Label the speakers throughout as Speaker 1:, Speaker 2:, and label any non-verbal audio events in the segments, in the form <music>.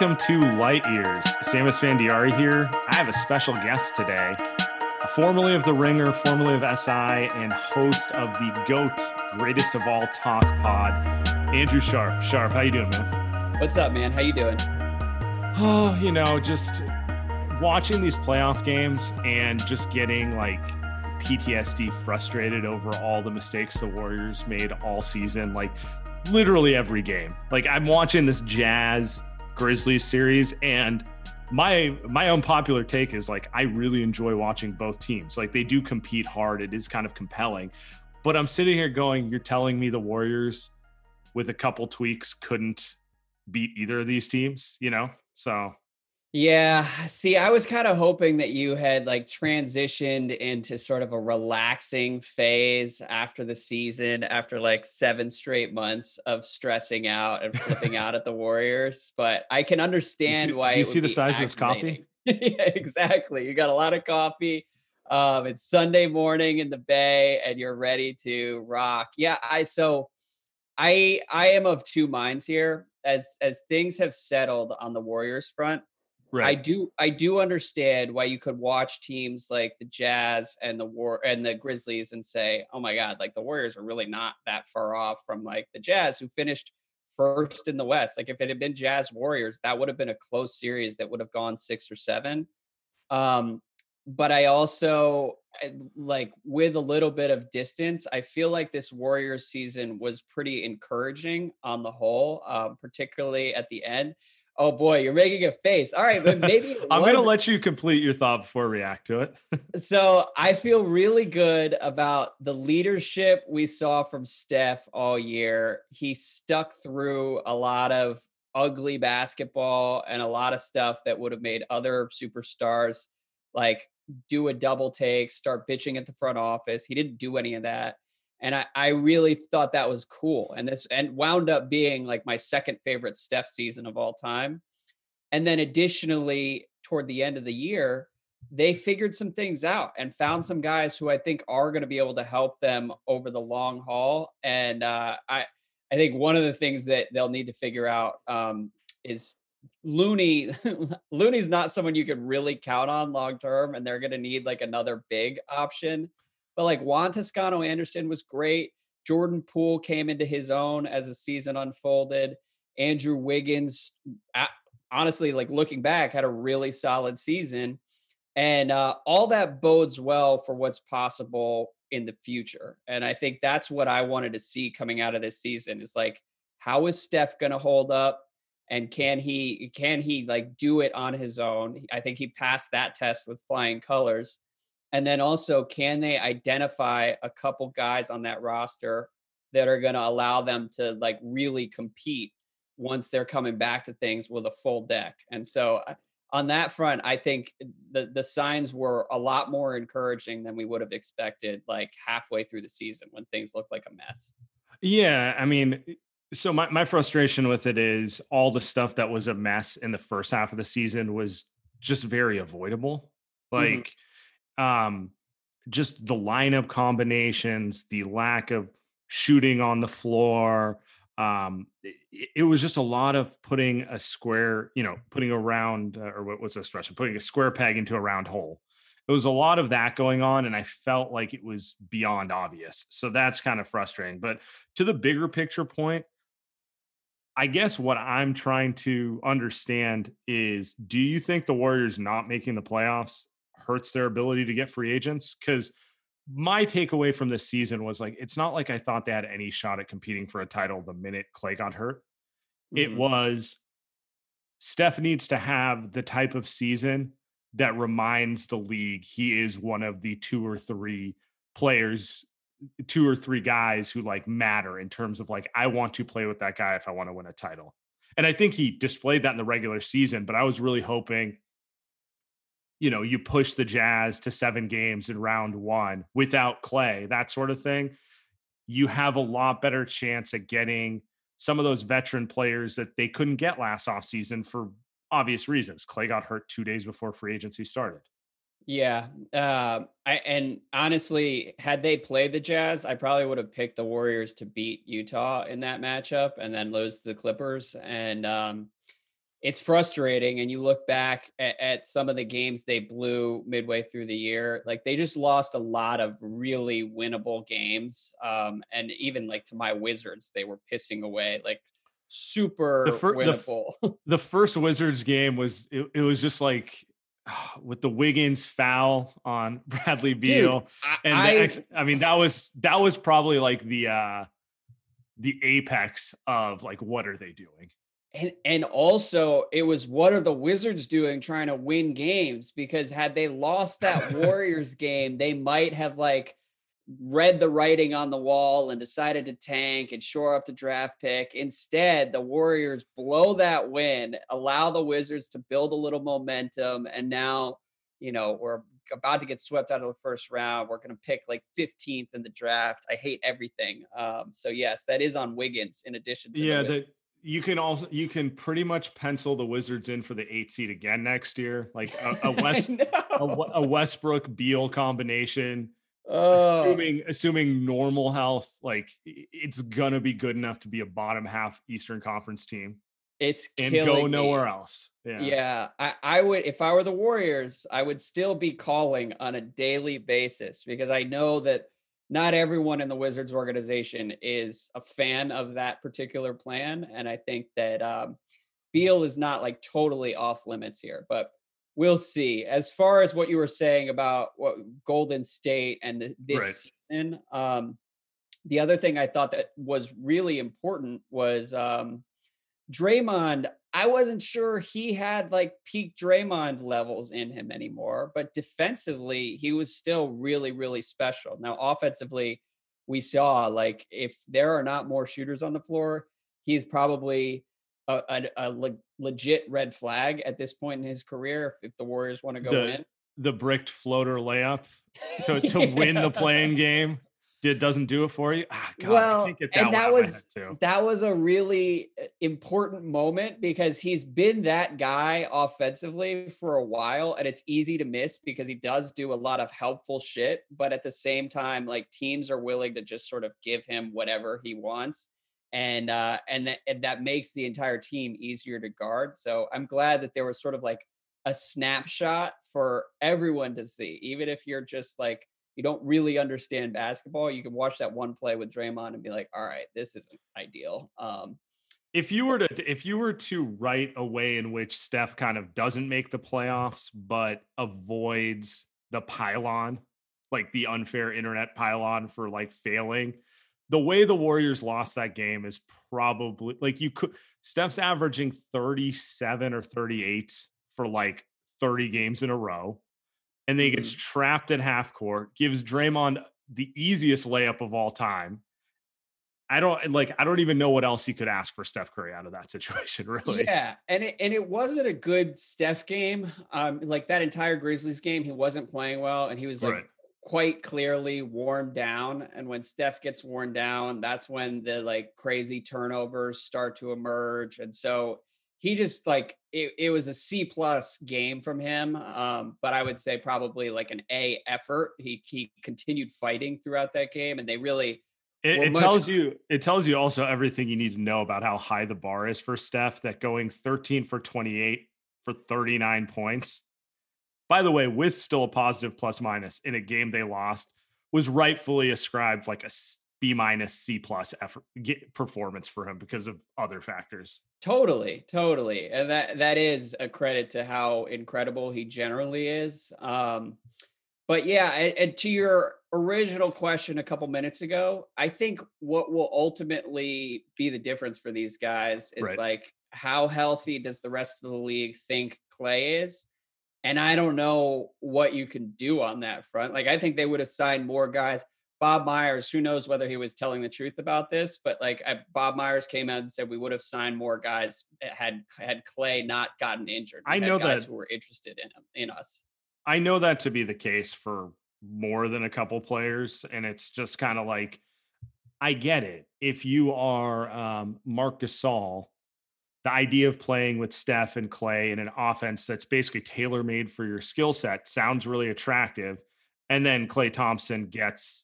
Speaker 1: Welcome to Light Years. Sam Esfandiari here. I have a special guest today, formerly of The Ringer, formerly of SI, and host of the GOAT Greatest of All Talk Pod, Andrew Sharp. Sharp, how you doing, man?
Speaker 2: What's up, man? How you doing?
Speaker 1: Oh, you know, just watching these playoff games and just getting like PTSD frustrated over all the mistakes the Warriors made all season. Like literally every game. Like I'm watching this Jazz Grizzlies series and my my own popular take is like I really enjoy watching both teams. Like they do compete hard. It is kind of compelling. But I'm sitting here going, you're telling me the Warriors with a couple tweaks couldn't beat either of these teams, you know? So
Speaker 2: yeah. See, I was kind of hoping that you had like transitioned into sort of a relaxing phase after the season, after like seven straight months of stressing out and flipping <laughs> out at the Warriors. But I can understand
Speaker 1: see,
Speaker 2: why.
Speaker 1: Do you see the size of this coffee? <laughs>
Speaker 2: yeah, exactly. You got a lot of coffee. Um, it's Sunday morning in the Bay, and you're ready to rock. Yeah, I so I I am of two minds here. As as things have settled on the Warriors front,
Speaker 1: right.
Speaker 2: I do I do understand why you could watch teams like the Jazz and the War and the Grizzlies and say, "Oh my god, like the Warriors are really not that far off from like the Jazz who finished first in the West. Like if it had been Jazz Warriors, that would have been a close series that would have gone 6 or 7." Um but I also like with a little bit of distance, I feel like this Warriors season was pretty encouraging on the whole, um, particularly at the end. Oh boy, you're making a face. All right, but maybe <laughs>
Speaker 1: I'm going to let you complete your thought before I react to it. <laughs>
Speaker 2: so I feel really good about the leadership we saw from Steph all year. He stuck through a lot of ugly basketball and a lot of stuff that would have made other superstars like do a double take, start bitching at the front office. He didn't do any of that. And I, I really thought that was cool. And this and wound up being like my second favorite Steph season of all time. And then additionally, toward the end of the year, they figured some things out and found some guys who I think are going to be able to help them over the long haul. And uh, I, I think one of the things that they'll need to figure out um, is Looney. <laughs> Looney's not someone you can really count on long term, and they're going to need like another big option. But like Juan Toscano Anderson was great. Jordan Poole came into his own as the season unfolded. Andrew Wiggins, honestly, like looking back, had a really solid season. And uh, all that bodes well for what's possible in the future. And I think that's what I wanted to see coming out of this season is like, how is Steph going to hold up? and can he can he like do it on his own? I think he passed that test with flying colors. And then also, can they identify a couple guys on that roster that are going to allow them to like really compete once they're coming back to things with a full deck? And so on that front, I think the the signs were a lot more encouraging than we would have expected like halfway through the season when things looked like a mess.
Speaker 1: Yeah, I mean, so my, my frustration with it is all the stuff that was a mess in the first half of the season was just very avoidable. Mm-hmm. Like mm-hmm. Um just the lineup combinations, the lack of shooting on the floor. Um, it, it was just a lot of putting a square, you know, putting a round, uh, or what was the expression? Putting a square peg into a round hole. It was a lot of that going on, and I felt like it was beyond obvious. So that's kind of frustrating. But to the bigger picture point, I guess what I'm trying to understand is do you think the Warriors not making the playoffs hurts their ability to get free agents? Because my takeaway from this season was like, it's not like I thought they had any shot at competing for a title the minute Klay got hurt. Mm-hmm. It was Steph needs to have the type of season that reminds the league he is one of the two or three players two or three guys who like matter in terms of like I want to play with that guy if I want to win a title. And I think he displayed that in the regular season, but I was really hoping you know, you push the Jazz to 7 games in round 1 without Klay, that sort of thing. You have a lot better chance at getting some of those veteran players that they couldn't get last offseason for obvious reasons. Klay got hurt 2 days before free agency started.
Speaker 2: Yeah. Uh, I and honestly, had they played the Jazz, I probably would have picked the Warriors to beat Utah in that matchup and then lose the Clippers. And um, it's frustrating. And you look back at, at, some of the games they blew midway through the year, like they just lost a lot of really winnable games. Um, and even like to my Wizards, they were pissing away like super the fir- winnable.
Speaker 1: The, <laughs> the first Wizards game was it, it was just like <sighs> with the Wiggins foul on <laughs> Bradley Beal. Dude, and I, I mean that was that was probably like the uh the apex of like what are they doing?
Speaker 2: And and also it was what are the Wizards doing trying to win games because had they lost that <laughs> Warriors game, they might have like read the writing on the wall and decided to tank and shore up the draft pick. Instead, the Warriors blow that win, allow the Wizards to build a little momentum. And now, you know, we're about to get swept out of the first round. We're going to pick like 15th in the draft. I hate everything. Um, so, yes, that is on Wiggins in addition to
Speaker 1: yeah, the you can also you can pretty much pencil the Wizards in for the eight seed again next year, like a, a <laughs> West a, a Westbrook Beal combination Oh. Assuming assuming normal health, like it's gonna be good enough to be a bottom half Eastern Conference team.
Speaker 2: It's
Speaker 1: and go nowhere
Speaker 2: me.
Speaker 1: else.
Speaker 2: Yeah. Yeah. I, I would if I were the Warriors, I would still be calling on a daily basis because I know that not everyone in the Wizards organization is a fan of that particular plan. And I think that um Beal is not like totally off limits here, but we'll see. As far as what you were saying about what Golden State and the, this right. season, um, the other thing I thought that was really important was um, Draymond. I wasn't sure he had like peak Draymond levels in him anymore, but defensively, he was still really, really special. Now, offensively, we saw like if there are not more shooters on the floor, he's probably a, a, a le- legit red flag at this point in his career if, if the Warriors want to go
Speaker 1: the,
Speaker 2: in.
Speaker 1: The bricked floater layup to, <laughs> to yeah. win the playing game did doesn't do it for you. Ah, God,
Speaker 2: well, that and that was that was a really uh, important moment because he's been that guy offensively for a while, and it's easy to miss because he does do a lot of helpful shit. But at the same time, like teams are willing to just sort of give him whatever he wants and uh, and that and that makes the entire team easier to guard. So I'm glad that there was sort of like a snapshot for everyone to see, even if you're just like you don't really understand basketball. You can watch that one play with Draymond and be like, all right, this isn't ideal. Um,
Speaker 1: if you were to if you were to write a way in which Steph kind of doesn't make the playoffs but avoids the pylon, like the unfair internet pylon for like failing, the way the Warriors lost that game is probably like you could Steph's averaging 37 or 38 for like 30 games in a row. And then he gets
Speaker 2: Mhm.
Speaker 1: trapped at half court, gives Draymond the easiest layup of all time. I don't like I don't even know what else he could ask for Steph Curry out of that <laughs> situation, really.
Speaker 2: Yeah, and it and it wasn't a good Steph game. Um, like that entire Grizzlies game, he wasn't playing well, and he was like
Speaker 1: Right.
Speaker 2: quite clearly worn down. And when Steph gets worn down, that's when the like crazy turnovers start to emerge. And so he just like it, it was a C plus game from him. Um, but I would say probably like an A effort. He he continued fighting throughout that game, and they really
Speaker 1: It, it
Speaker 2: much-
Speaker 1: tells you it tells you also everything you need to know about how high the bar is for Steph that going 13 for 28 for 39 points. By the way, with still a positive plus minus in a game they lost was rightfully ascribed like a B minus C plus effort performance for him because of other factors.
Speaker 2: Totally, totally. And that that is a credit to how incredible he generally is. Um but yeah, and, and to your original question a couple minutes ago, I think what will ultimately be the difference for these guys is
Speaker 1: Right.
Speaker 2: like how healthy does the rest of the league think Klay is? And I don't know what you can do on that front. Like I think they would have signed more guys. Bob Myers, who knows whether he was telling the truth about this, but like I, Bob Myers came out and said we would have signed more guys had had Klay not gotten injured. We
Speaker 1: I know
Speaker 2: guys
Speaker 1: that-
Speaker 2: who were interested in him in us.
Speaker 1: I know that to be the case for more than a couple players, and it's just kind of like I get it. If you are um, Marc Gasol, the idea of playing with Steph and Klay in an offense that's basically tailor made for your skill set sounds really attractive. And then Klay Thompson gets,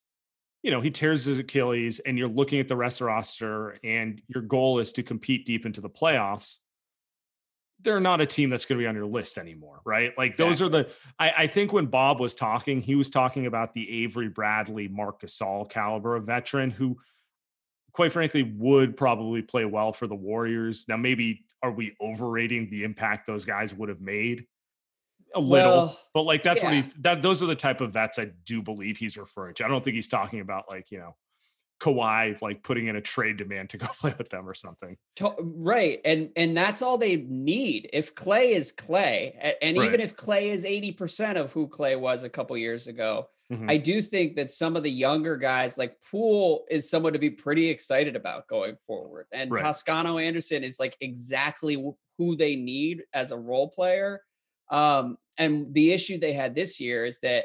Speaker 1: you know, he tears his Achilles, and you're looking at the rest of the roster, and your goal is to compete deep into the playoffs. They're not a team that's going to be on your list anymore, right? Like those are the. I, I think when Bob was talking, he was talking about the Avery Bradley, Marc Gasol caliber of veteran who quite frankly, would probably play well for the Warriors. Now, maybe are we overrating the impact those guys would have made? A little,
Speaker 2: Well,
Speaker 1: but like that's what he that those are the type of vets I do believe he's referring to. I don't think he's talking about like, you know, Kawhi like putting in a trade demand to <laughs> go play with them or something.
Speaker 2: Right and and that's all they need if klay is klay and even
Speaker 1: Right.
Speaker 2: if klay is 80% of who klay was a couple years ago
Speaker 1: Mhm.
Speaker 2: i do think that some of the younger guys like poole is someone to be pretty excited about going forward and
Speaker 1: Right.
Speaker 2: toscano anderson is like exactly who they need as a role player um and the issue they had this year is that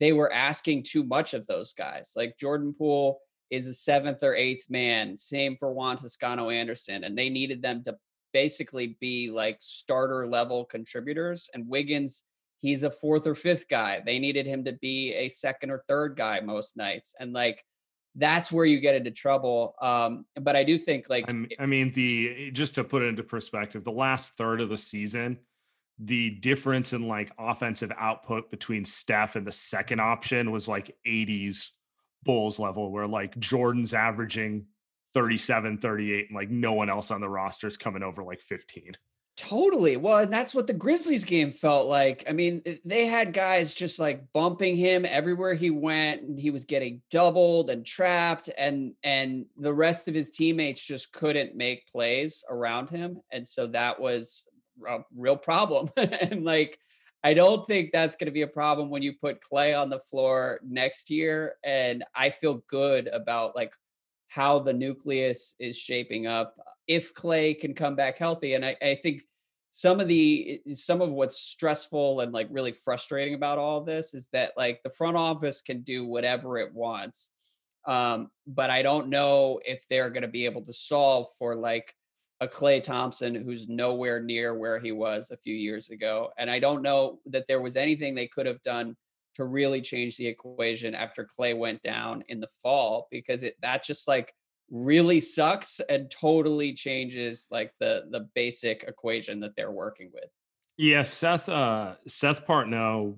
Speaker 2: they were asking too much of those guys like jordan poole is a seventh or eighth man. Same for Juan Toscano Anderson. And they needed them to basically be like starter level contributors. And Wiggins, he's a fourth or fifth guy. They needed him to be a second or third guy most nights. And like that's where you get into trouble. Um, but I do think like
Speaker 1: I'm- I mean, the just to put it into perspective, the last third of the season, the difference in like offensive output between Steph and the second option was like 80s Bulls level, where like Jordan's averaging 37, 38, and like no one else on the roster is coming over like 15.
Speaker 2: Totally. Well, and that's what the Grizzlies game felt like. I mean, they had guys just like bumping him everywhere he went, and he was getting doubled and trapped, and and the rest of his teammates just couldn't make plays around him, and so that was a real problem. <laughs> and like, I don't think that's going to be a problem when you put Klay on the floor next year. And I feel good about like how the nucleus is shaping up if Klay can come back healthy. And I, I think some of the some of what's stressful and like really frustrating about all this is that like the front office can do whatever it wants. Um, but I don't know if they're going to be able to solve for like a Klay Thompson who's nowhere near where he was a few years ago. And I don't know that there was anything they could have done to really change the equation after Klay went down in the fall because it that just like really sucks and totally changes like the the basic equation that they're working with.
Speaker 1: Yeah, Seth uh Seth Partnow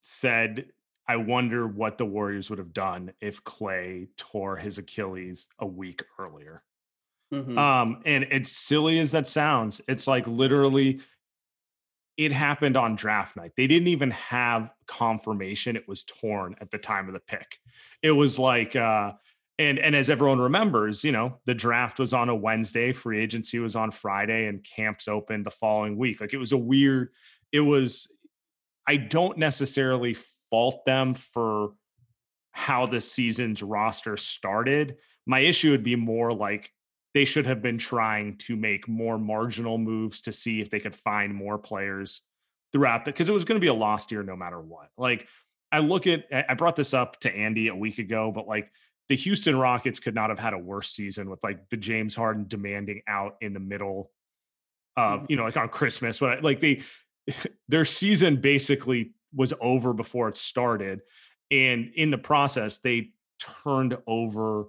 Speaker 1: said I wonder what the Warriors would have done if Klay tore his Achilles a week earlier.
Speaker 2: Mhm.
Speaker 1: Um, and it's silly as that sounds, it's like literally it happened on draft night. They didn't even have confirmation it was torn at the time of the pick. It was like uh and and as everyone remembers, you know, the draft was on a Wednesday, free agency was on Friday, and camps opened the following week. Like it was a weird, it was I don't necessarily fault them for how the season's roster started. My issue would be more like they should have been trying to make more marginal moves to see if they could find more players throughout the because it was going to be a lost year no matter what. Like I look at I brought this up to Andy a week ago, but like the Houston Rockets could not have had a worse season with like the James Harden demanding out in the middle of, mm-hmm. you know, like on Christmas. But like they <laughs> their season basically was over before it started. And in the process, they turned over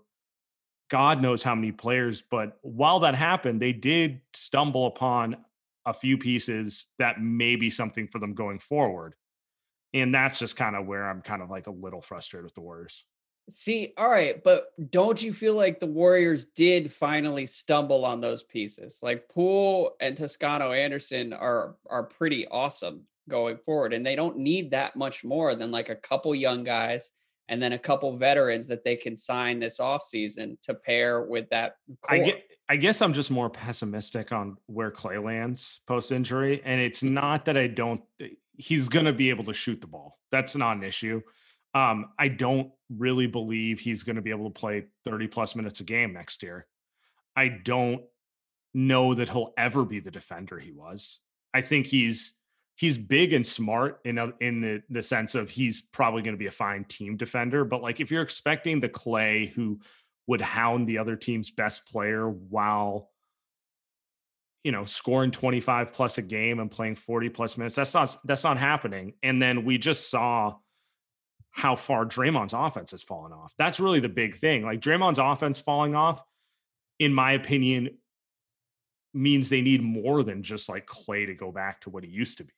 Speaker 1: God knows how many players. But while that happened, they did stumble upon a few pieces that may be something for them going forward. And that's just kind of where I'm kind of like a little frustrated with the Warriors.
Speaker 2: See, all right, but don't you feel like the Warriors did finally stumble on those pieces? Like Poole and Toscano Anderson are are pretty awesome going forward, and they don't need that much more than like a couple young guys and then a couple veterans that they can sign this offseason to pair with that. Core.
Speaker 1: I get I guess I'm just more pessimistic on where Klay lands post injury. And it's not that I don't he's gonna be able to shoot the ball. That's not an issue. Um, I don't really believe he's going to be able to play 30 plus minutes a game next year. I don't know that he'll ever be the defender he was. I think he's he's big and smart in a, in the the sense of he's probably going to be a fine team defender, but like if you're expecting the Klay who would hound the other team's best player while you know scoring 25 plus a game and playing 40 plus minutes that's not that's not happening and then we just saw how far Draymond's offense has fallen off. That's really the big thing. Like Draymond's offense falling off, in my opinion, means they need more than just like Klay to go back to what he used to be.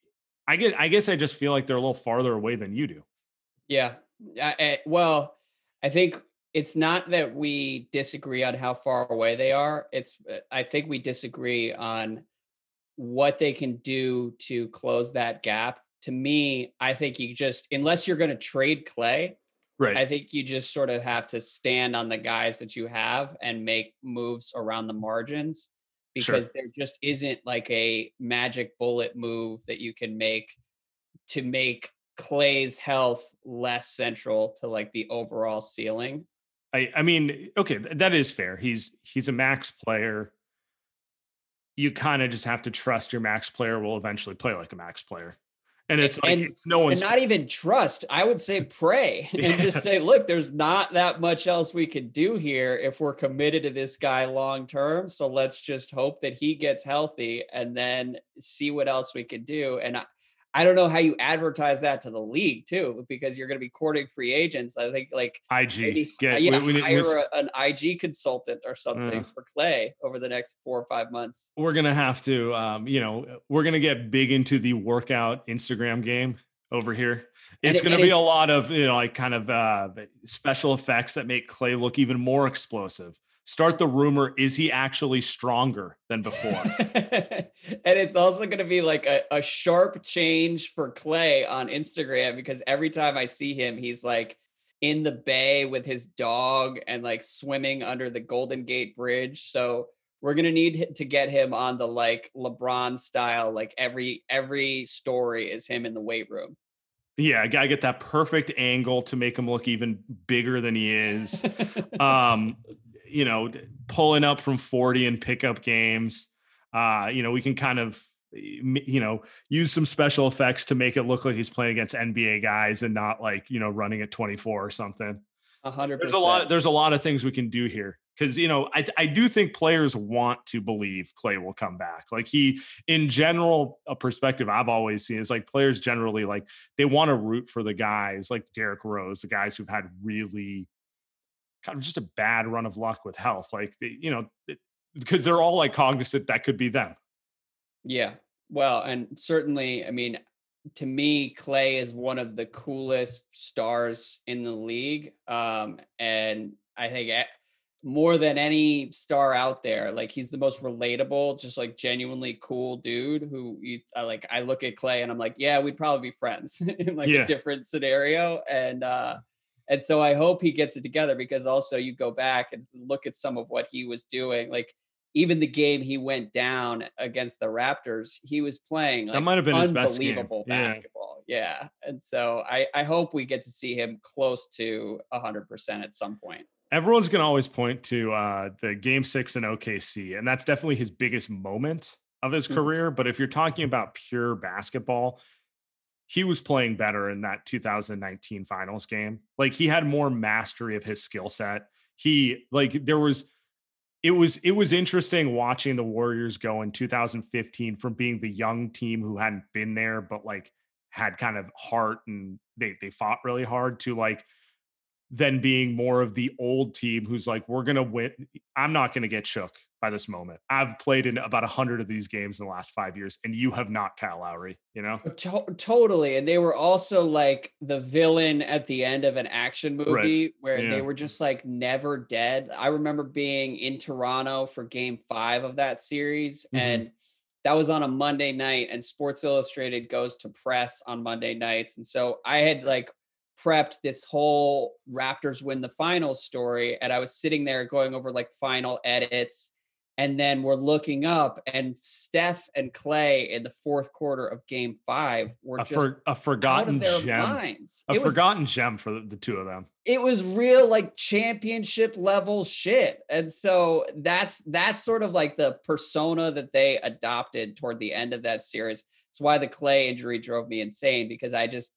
Speaker 1: I get. I guess I just feel like they're a little farther away than you do.
Speaker 2: Yeah. I, I, well, I think it's not that we disagree on how far away they are. It's uh, I think we disagree on what they can do to close that gap to me, I think you just unless you're going to trade Klay,
Speaker 1: right?
Speaker 2: I think you just sort of have to stand on the guys that you have and make moves around the margins because sure. there just isn't like a magic bullet move that you can make to make Klay's health less central to like the overall ceiling.
Speaker 1: I I mean, okay, that is fair. He's he's a max player. You kind of just have to trust your max player will eventually play like a max player. And it's like and, it's no one's
Speaker 2: and not even trust. I would say pray <laughs> and yeah. just <laughs> say, look, there's not that much else we could do here if we're committed to this guy long term. So let's just hope that he gets healthy and then see what else we could do. And I, I don't know how you advertise that to the league too, because you're going to be courting free agents. I think like
Speaker 1: IG, maybe,
Speaker 2: Get, yeah, we, we, hire we, an IG consultant or something uh, for Klay over the next four or five months.
Speaker 1: We're gonna have to, um, you know, we're gonna get big into the workout Instagram game over here. It's going to be a lot of, you know, like kind of uh, special effects that make Klay look even more explosive start the rumor is he actually stronger than before? <laughs>
Speaker 2: And it's also going to be like a, a sharp change for klay on instagram because every time i see him he's like in the bay with his dog and like swimming under the golden gate bridge. So we're going to need to get him on the like lebron style like every every story is him in the weight room.
Speaker 1: Yeah, I gotta get that perfect angle to make him look even bigger than he is. <laughs> um, you know, pulling up from 40 and pickup games. Uh, you know, we can kind of you know use some special effects to make it look like he's playing against NBA guys and not like you know running at 24 or something.
Speaker 2: A hundred.
Speaker 1: There's a lot. There's a lot of things we can do here because you know I I do think players want to believe Klay will come back. Like he, in general, a perspective I've always seen is like players generally like they want to root for the guys like Derrick Rose, the guys who've had really kind of just a bad run of luck with health. Like, they, you know, because they're all like cognizant that could be them.
Speaker 2: Yeah. Well, and certainly, I mean, to me, Klay is one of the coolest stars in the league. Um, and I think more than any star out there, like he's the most relatable, just like genuinely cool dude who you I like. I look at Klay and I'm like, yeah, we'd probably be friends <laughs> in like yeah. a different scenario. And uh, And so I hope he gets it together because also you go back and look at some of what he was doing. Like even the game he went down against the Raptors, he was playing like
Speaker 1: that might have been his best game.
Speaker 2: unbelievable
Speaker 1: Yeah.
Speaker 2: basketball. Yeah. And so I, I hope we get to see him close to 100% at some point.
Speaker 1: Everyone's going to always point to uh, the game six in OKC, and that's definitely his biggest moment of his
Speaker 2: Mhm.
Speaker 1: career. But if you're talking about pure basketball, he was playing better in that 2019 finals game. Like he had more mastery of his skill set. He, like, there was, it was, it was interesting watching the Warriors go in 2015 from being the young team who hadn't been there, but like had kind of heart and they, they fought really hard to like, than being more of the old team who's like, we're gonna win. I'm not gonna get shook by this moment. I've played in about a hundred of these games in the last five years, and you have not, Kyle Lowry. You know,
Speaker 2: To- totally. And they were also like the villain at the end of an action movie where
Speaker 1: Yeah.
Speaker 2: they were just like never dead. I remember being in Toronto for game five of that series.
Speaker 1: Mhm.
Speaker 2: And that was on a Monday night, and Sports Illustrated goes to press on Monday nights. And so I had like prepped this whole Raptors win the finals story. And I was sitting there going over like final edits. And then we're looking up, and Steph and Klay in the fourth quarter of game five were
Speaker 1: a,
Speaker 2: just
Speaker 1: for, a forgotten gem,
Speaker 2: minds.
Speaker 1: a
Speaker 2: It was,
Speaker 1: forgotten gem for the, the two of them.
Speaker 2: it was real like championship level shit. And so that's that's sort of like the persona that they adopted toward the end of that series. It's why the Klay injury drove me insane because I just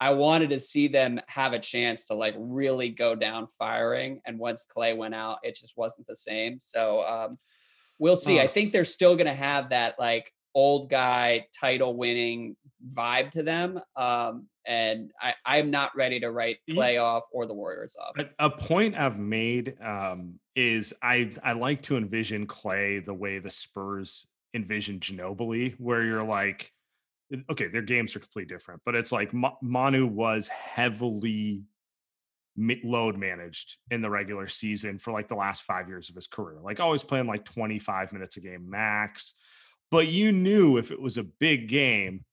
Speaker 2: I wanted to see them have a chance to like really go down firing. And once Klay went out, it just wasn't the same. So um, we'll see. I think they're still going to have that like old guy title winning vibe to them. Um, and I, I'm not ready to write Klay off or the Warriors off.
Speaker 1: A, a point I've made um, is I I like to envision Klay the way the Spurs envision Ginobili, where you're like, okay, their games are completely different, but it's like Ma- Manu was heavily load managed in the regular season for like the last five years of his career, like always playing like 25 minutes a game max. But you knew if it was a big game,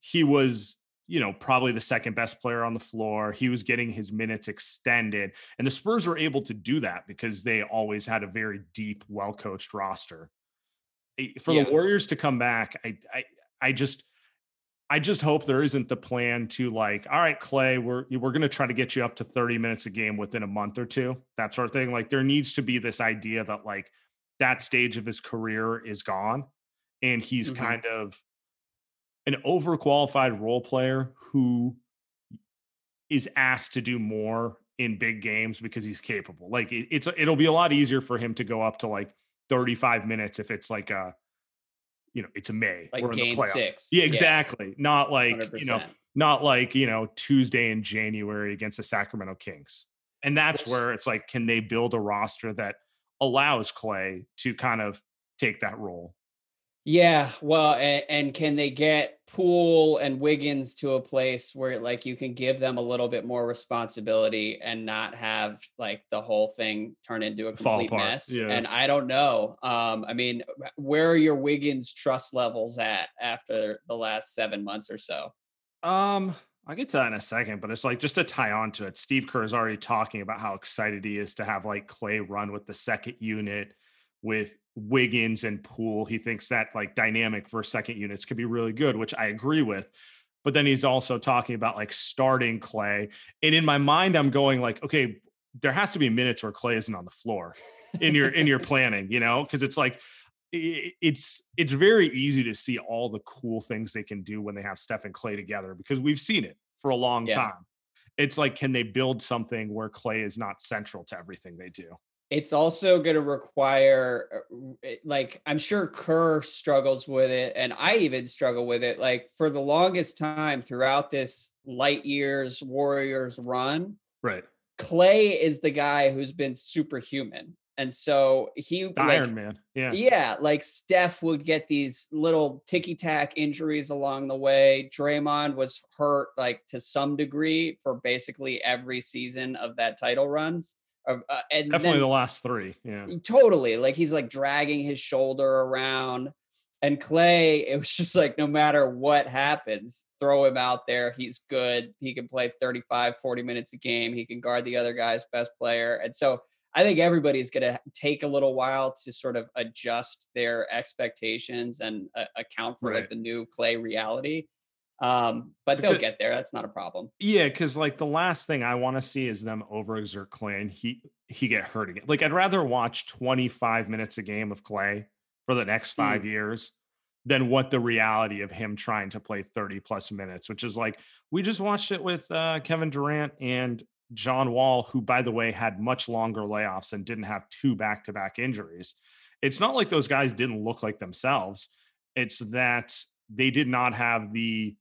Speaker 1: he was you know, probably the second best player on the floor. He was getting his minutes extended. And the Spurs were able to do that because they always had a very deep, well coached roster. For
Speaker 2: Yeah.
Speaker 1: the Warriors to come back, I, I, I just, I just hope there isn't the plan to like, all right, Klay, we're we're gonna try to get you up to 30 minutes a game within a month or two, that sort of thing. Like there needs to be this idea that like that stage of his career is gone and he's
Speaker 2: Mhm.
Speaker 1: kind of an overqualified role player who is asked to do more in big games because he's capable. Like it, it's it'll be a lot easier for him to go up to like 35 minutes if it's like a you know, it's a May
Speaker 2: Like
Speaker 1: or in the playoffs.
Speaker 2: six.
Speaker 1: Yeah,
Speaker 2: Yeah.
Speaker 1: exactly. Not like,
Speaker 2: 100%.
Speaker 1: you know, not like, you know, Tuesday in January against the Sacramento Kings. And that's
Speaker 2: Which-
Speaker 1: where it's like, can they build a roster that allows Klay to kind of take that role?
Speaker 2: Yeah, well, and, and can they get Poole and Wiggins to a place where like you can give them a little bit more responsibility and not have like the whole thing turn into a complete mess?
Speaker 1: yeah.
Speaker 2: And I don't know. Um, I mean, where are your Wiggins trust levels at after the last seven months or so?
Speaker 1: Um, I'll get to that in a second, but it's like just to tie on to it. Steve Kerr is already talking about how excited he is to have like Klay run with the second unit with Wiggins and Poole. He thinks that like dynamic for second units could be really good, which I agree with. But then he's also talking about like starting Klay. And in my mind, I'm going like, okay, there has to be minutes where Klay isn't on the floor in your in your <laughs> planning, you know, because it's like it's it's very easy to see all the cool things they can do when they have Steph and Klay together because we've seen it for a long
Speaker 2: Yeah.
Speaker 1: time. It's like, can they build something where Klay is not central to everything they do?
Speaker 2: It's also going to require, uh, it- like, I'm sure Kerr struggles with it, and I even struggle with it. Like, for the longest time throughout this light years Warriors run,
Speaker 1: Right.
Speaker 2: Klay is the guy who's been superhuman. And so he, like,
Speaker 1: Iron Man. Yeah.
Speaker 2: yeah, like Steph would get these little ticky tack injuries along the way. Draymond was hurt like to some degree for basically every season of that title runs. Uh, and
Speaker 1: Definitely
Speaker 2: then,
Speaker 1: the last three. Yeah.
Speaker 2: Totally. Like he's like dragging his shoulder around. And Klay, it was just like no matter what happens, throw him out there. He's good. He can play 35, 40 minutes a game. He can guard the other guy's best player. And so I think everybody's going to take a little while to sort of adjust their expectations and uh, account for
Speaker 1: Right.
Speaker 2: like the new Klay reality. Um, but they'll get there. That's not a problem.
Speaker 1: Yeah, because like the last thing I want to see is them overexert Klay and he he get hurt again. Like I'd rather watch 25 minutes a game of Klay for the next five years than what the reality of him trying to play 30 plus minutes, which is like we just watched it with uh, Kevin Durant and John Wall, who by the way had much longer layoffs and didn't have two back to back injuries. It's not like those guys didn't look like themselves. It's that they did not have the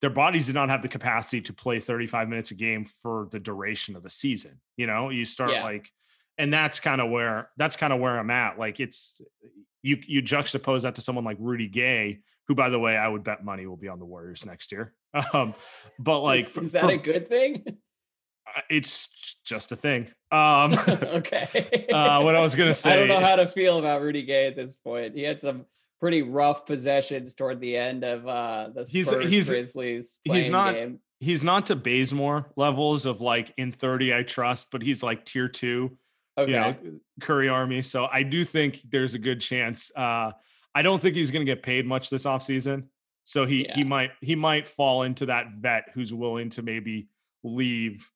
Speaker 1: their bodies did not have the capacity to play 35 minutes a game for the duration of the season. You know, you start
Speaker 2: Yeah.
Speaker 1: like, and that's kind of where that's kind of where I'm at. Like it's you you juxtapose that to someone like Rudy Gay, who by the way, I would bet money will be on the Warriors next year. <laughs> Um, but like
Speaker 2: is, is that
Speaker 1: for-
Speaker 2: a good thing?
Speaker 1: uh, it's just a thing. Um <laughs>
Speaker 2: okay.
Speaker 1: uh what I was gonna say
Speaker 2: I don't know how to feel about Rudy Gay at this point. He had some pretty rough possessions toward the end of uh the
Speaker 1: He's-
Speaker 2: Spurs
Speaker 1: he's-
Speaker 2: Grizzlies.
Speaker 1: he's not-
Speaker 2: game.
Speaker 1: he's not to Bazemore levels of like in 30 I trust, but he's like tier two.
Speaker 2: Okay.
Speaker 1: you know, Curry Army. So I do think there's a good chance. Uh, I don't think he's going to get paid much this offseason. So he he might he might fall into that vet who's willing to maybe leave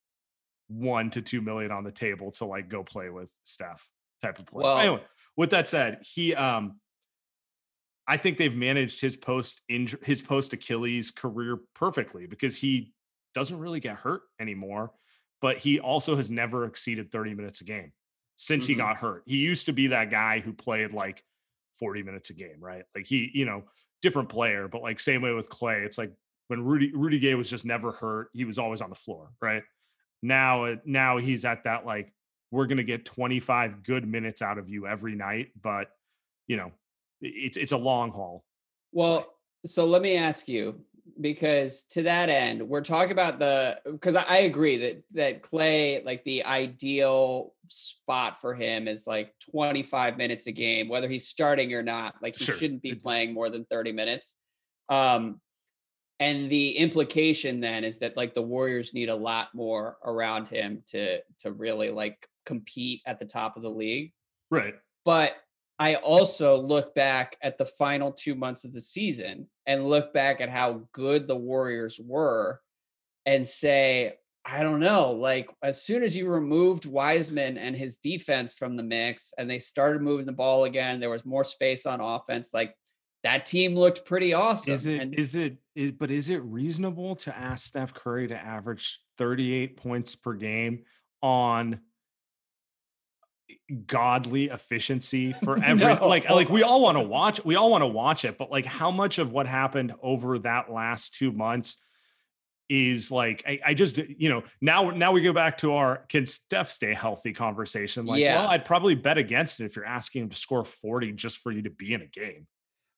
Speaker 1: one to two million on the table to like go play with Steph type of player.
Speaker 2: Well-
Speaker 1: anyway, with that said, he um I think they've managed his post injury his post Achilles career perfectly because he doesn't really get hurt anymore, but he also has never exceeded 30 minutes a game since he
Speaker 2: Mhm.
Speaker 1: got hurt. He used to be that guy who played like 40 minutes a game, right? Like he, you know, different player, but like same way with Klay. It's like when Rudy Rudy Gay was just never hurt, he was always on the floor, right? Now now he's at that like we're going to get 25 good minutes out of you every night, but you know, it's it's a long haul.
Speaker 2: Well, so let me ask you because to that end, we're talking about the because I I agree that that Klay, like the ideal spot for him is like 25 minutes a game, whether he's starting or not. Like he
Speaker 1: Sure.
Speaker 2: shouldn't be playing more than 30 minutes. Um, and the implication then is that like the Warriors need a lot more around him to to really like compete at the top of the league.
Speaker 1: Right.
Speaker 2: But I also look back at the final two months of the season and look back at how good the Warriors were and say, I don't know, like as soon as you removed Wiseman and his defense from the mix and they started moving the ball again, there was more space on offense. Like that team looked pretty awesome.
Speaker 1: Is it
Speaker 2: and
Speaker 1: is it is, but is it reasonable to ask Steph Curry to average 38 points per game on godly efficiency for <laughs> every like like we all want to watch we all want to watch it but like how much of what happened over that last two months is like I, I just you know now now we go back to our can Steph stay healthy? conversation like
Speaker 2: Yeah.
Speaker 1: well I'd probably bet against it if you're asking him to score 40 just for you to be in a game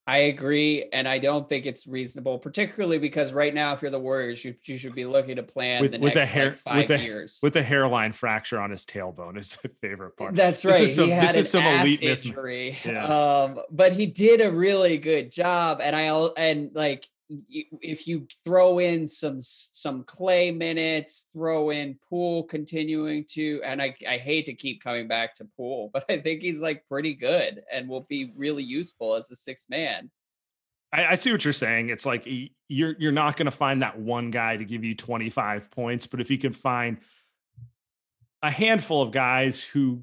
Speaker 2: I agree, and I don't think it's reasonable, particularly because right now, if you're the Warriors, you, you should be looking to plan
Speaker 1: With-
Speaker 2: the
Speaker 1: with a hair-
Speaker 2: like,
Speaker 1: with
Speaker 2: five
Speaker 1: a-
Speaker 2: years.
Speaker 1: with a hairline fracture on his tailbone is the favorite part.
Speaker 2: That's
Speaker 1: This
Speaker 2: right.
Speaker 1: is some-
Speaker 2: he
Speaker 1: this
Speaker 2: had an
Speaker 1: some
Speaker 2: ass
Speaker 1: elite
Speaker 2: injury.
Speaker 1: Yeah.
Speaker 2: Um, but he did a really good job, and I and like if you throw in some some klay minutes, throw in poole continuing to, and I I hate to keep coming back to poole <laughs> but I think he's like pretty good and will be really useful as a sixth man.
Speaker 1: I, I see what you're saying. It's like you're you're not going to find that one guy to give you 25 points, but if you can find a handful of guys who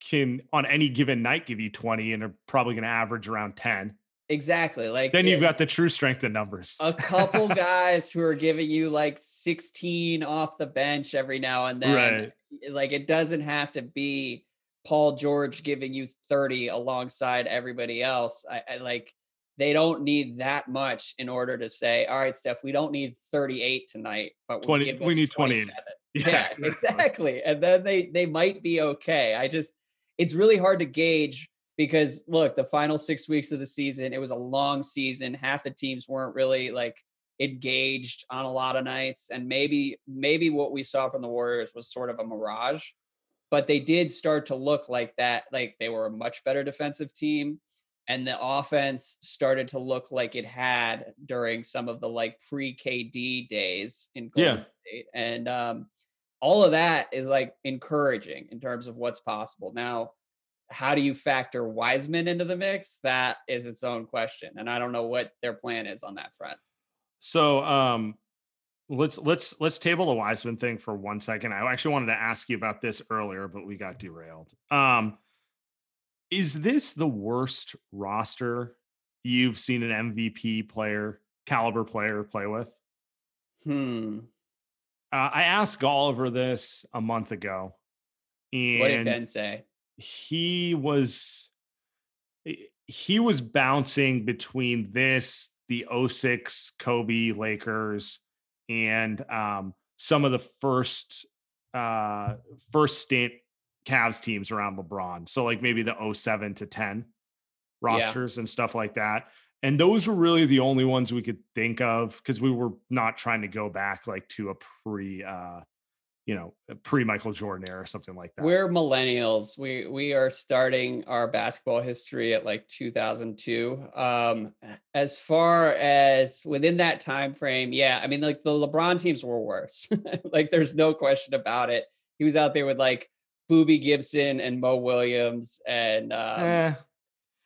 Speaker 1: can on any given night give you 20 and are probably going to average around 10,
Speaker 2: Exactly. Like
Speaker 1: then you've got the true strength in numbers.
Speaker 2: a couple <laughs> guys who are giving you like 16 off the bench every now and then.
Speaker 1: Right.
Speaker 2: Like it doesn't have to be Paul George giving you 30 alongside everybody else. I, I like they don't need that much in order to say, all right, Steph, we don't need 38 tonight, but we'll
Speaker 1: 20
Speaker 2: give
Speaker 1: we need 20.
Speaker 2: 27. <laughs> Yeah,
Speaker 1: exactly. <laughs>
Speaker 2: exactly. And then they they might be okay. I just it's really hard to gauge because look, the final 6 weeks of the season, it was a long season. Half the teams weren't really like engaged on a lot of nights and maybe maybe what we saw from the Warriors was sort of a mirage. But they did start to look like that like they were a much better defensive team. and the offense started to look like it had during some of the like pre KD days in Golden
Speaker 1: Yeah.
Speaker 2: State. And um, all of that is like encouraging in terms of what's possible. Now, how do you factor Wiseman into the mix? That is its own question. And I don't know what their plan is on that front.
Speaker 1: So um let's let's let's table the Wiseman thing for one second. I actually wanted to ask you about this earlier, but we got derailed. Um is this the worst roster you've seen an MVP player, caliber player play with?
Speaker 2: Hmm.
Speaker 1: Uh, I asked Golliver this a month ago, and
Speaker 2: What did Ben say?
Speaker 1: He was he- he was bouncing between this the 06 kobe lakers and um some of the first uh first stint Cavs teams around LeBron. So like maybe the 07 to 10 rosters and stuff like that. And those were really the only ones we could think of because we were not trying to go back like to a pre uh you know, pre Michael Jordan era or something like that.
Speaker 2: We're millennials. We we are starting our basketball history at like 2002. Um, as far as within that time frame, yeah, I mean, like the LeBron teams were worse. <laughs> like, there's no question about it. He was out there with like Boobie Gibson and Mo Williams, and um,
Speaker 1: Eh,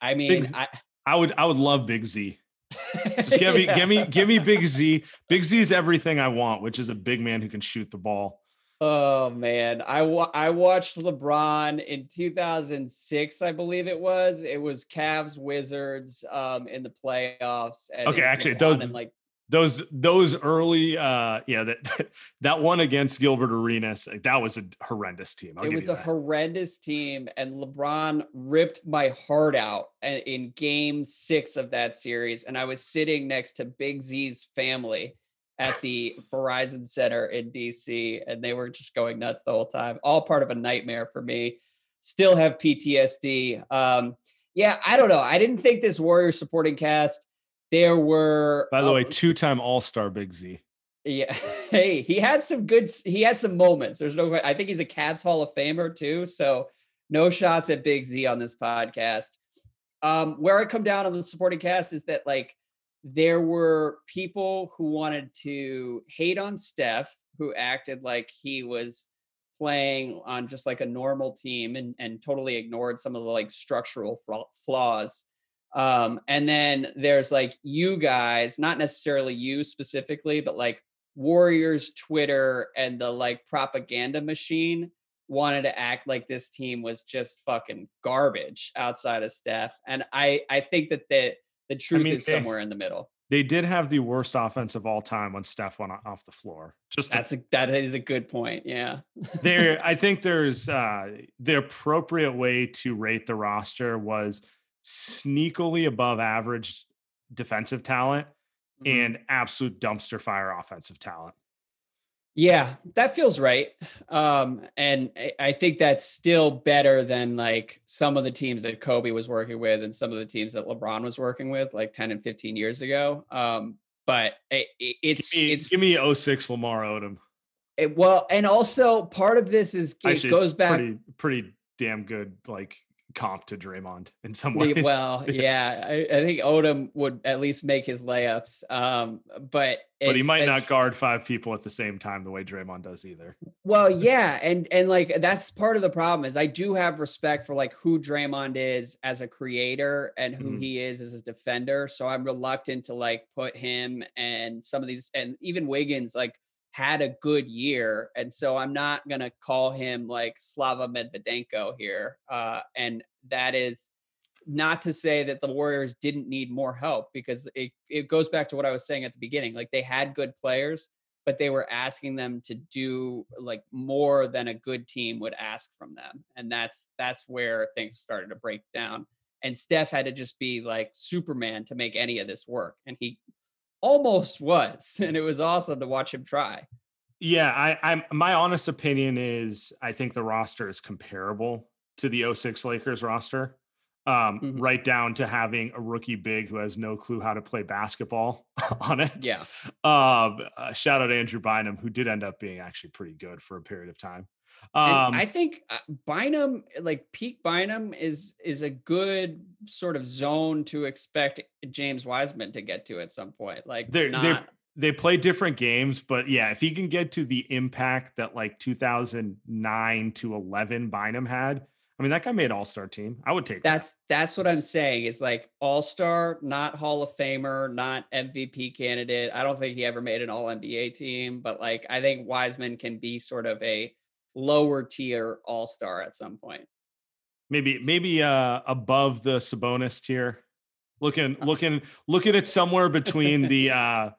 Speaker 2: I mean,
Speaker 1: Big-
Speaker 2: I
Speaker 1: I would I would love Big Z. <laughs> Just give me give me give me Big Z. Big Z is everything I want, which is a big man who can shoot the ball.
Speaker 2: Oh man, I wa- I watched LeBron in 2006, I believe it was. It was Cavs Wizards um in the playoffs. It
Speaker 1: Okay, actually,
Speaker 2: LeBron
Speaker 1: those-
Speaker 2: like
Speaker 1: Those those early uh yeah that <laughs> that one against Gilbert Arenas that was a horrendous team. I'll
Speaker 2: it was a horrendous team, and LeBron ripped my heart out in Game Six of that series. And I was sitting next to Big Z's family at the Verizon Center in DC, and they were just going nuts the whole time. All part of a nightmare for me. Still have PTSD. Um, yeah, I don't know. I didn't think this Warrior supporting cast. There were
Speaker 1: By the
Speaker 2: uh,
Speaker 1: way, two time All Star Big Z.
Speaker 2: yeah. <laughs> Hey, he had some good he had some moments. There's no I think he's a Cavs Hall of Famer too. So no shots at Big Z on this podcast. Um, where I come down on the supporting cast is that like there were people who wanted to hate on Steph, who acted like he was playing on just like a normal team and, and totally ignored some of the like structural flaws. Um, and then there's like you guys, not necessarily you specifically, but like Warriors Twitter and the like propaganda machine wanted to act like this team was just fucking garbage outside of Steph. And I I think that the the truth
Speaker 1: mean,
Speaker 2: is
Speaker 1: they-
Speaker 2: somewhere in the middle.
Speaker 1: They did have the worst offense of all time when Steph went off the floor. Just to
Speaker 2: That's a that is a good point. Yeah.
Speaker 1: there i <laughs> think there's uh the appropriate way to rate the roster was sneakily above average defensive talent
Speaker 2: Mhm.
Speaker 1: and absolute dumpster fire offensive talent
Speaker 2: Yeah, that feels right. Um, and I, I think that's still better than like some of the teams that Kobe was working with and some of the teams that LeBron was working with like 10 and 15 years ago. Um, but it, it- it's
Speaker 1: give me,
Speaker 2: it's
Speaker 1: give me 06 lamar odom
Speaker 2: it, well, and also part of this is it
Speaker 1: Actually,
Speaker 2: goes back
Speaker 1: pretty pretty damn good like comp to Draymond in some ways
Speaker 2: Well, <laughs> yeah, I, I think Odom would at least make his layups. Um, but
Speaker 1: but he might not guard five people at the same time the way Draymond does either.
Speaker 2: Well, <laughs> yeah, and and like that's part of the problem is I do have respect for like who Draymond is as a creator and who
Speaker 1: Mhm.
Speaker 2: he is as a defender. So I'm reluctant to like put him and some of these and even Wiggins like had a good year, and so I'm not gonna call him like Slava Medvedenko here. Uh, and that is not to say that the Warriors didn't need more help because it it goes back to what I was saying at the beginning. Like they had good players but they were asking them to do like more than a good team would ask from them and that's that's where things started to break down and steph had to just be like superman to make any of this work and he almost was <laughs> and it was awesome to watch him try
Speaker 1: Yeah, I, I'm my honest opinion is I think the roster is comparable to the 06 Lakers roster. Um,
Speaker 2: Mhm.
Speaker 1: right down to having a rookie big who has no clue how to play basketball <laughs> on it.
Speaker 2: yeah
Speaker 1: Um, uh, shout out Andrew Bynum, who did end up being actually pretty good for a period of time.
Speaker 2: Um, I think uh, Bynum, like peak Bynum, is is a good sort of zone to expect James Wiseman to get to at some point. Like
Speaker 1: they're, not, they're they play different games, but yeah, if he can get to the impact that like 2009 to 11 Bynum had, I mean, that guy made All Star team. I would take
Speaker 2: that's
Speaker 1: that.
Speaker 2: that's what I'm saying. Is like All Star, not Hall of Famer, not MVP candidate. I don't think he ever made an All NBA team, but like I think Wiseman can be sort of a lower tier All Star at some point.
Speaker 1: Maybe maybe uh above the Sabonis tier. Looking uh. looking looking at somewhere between the <laughs> uh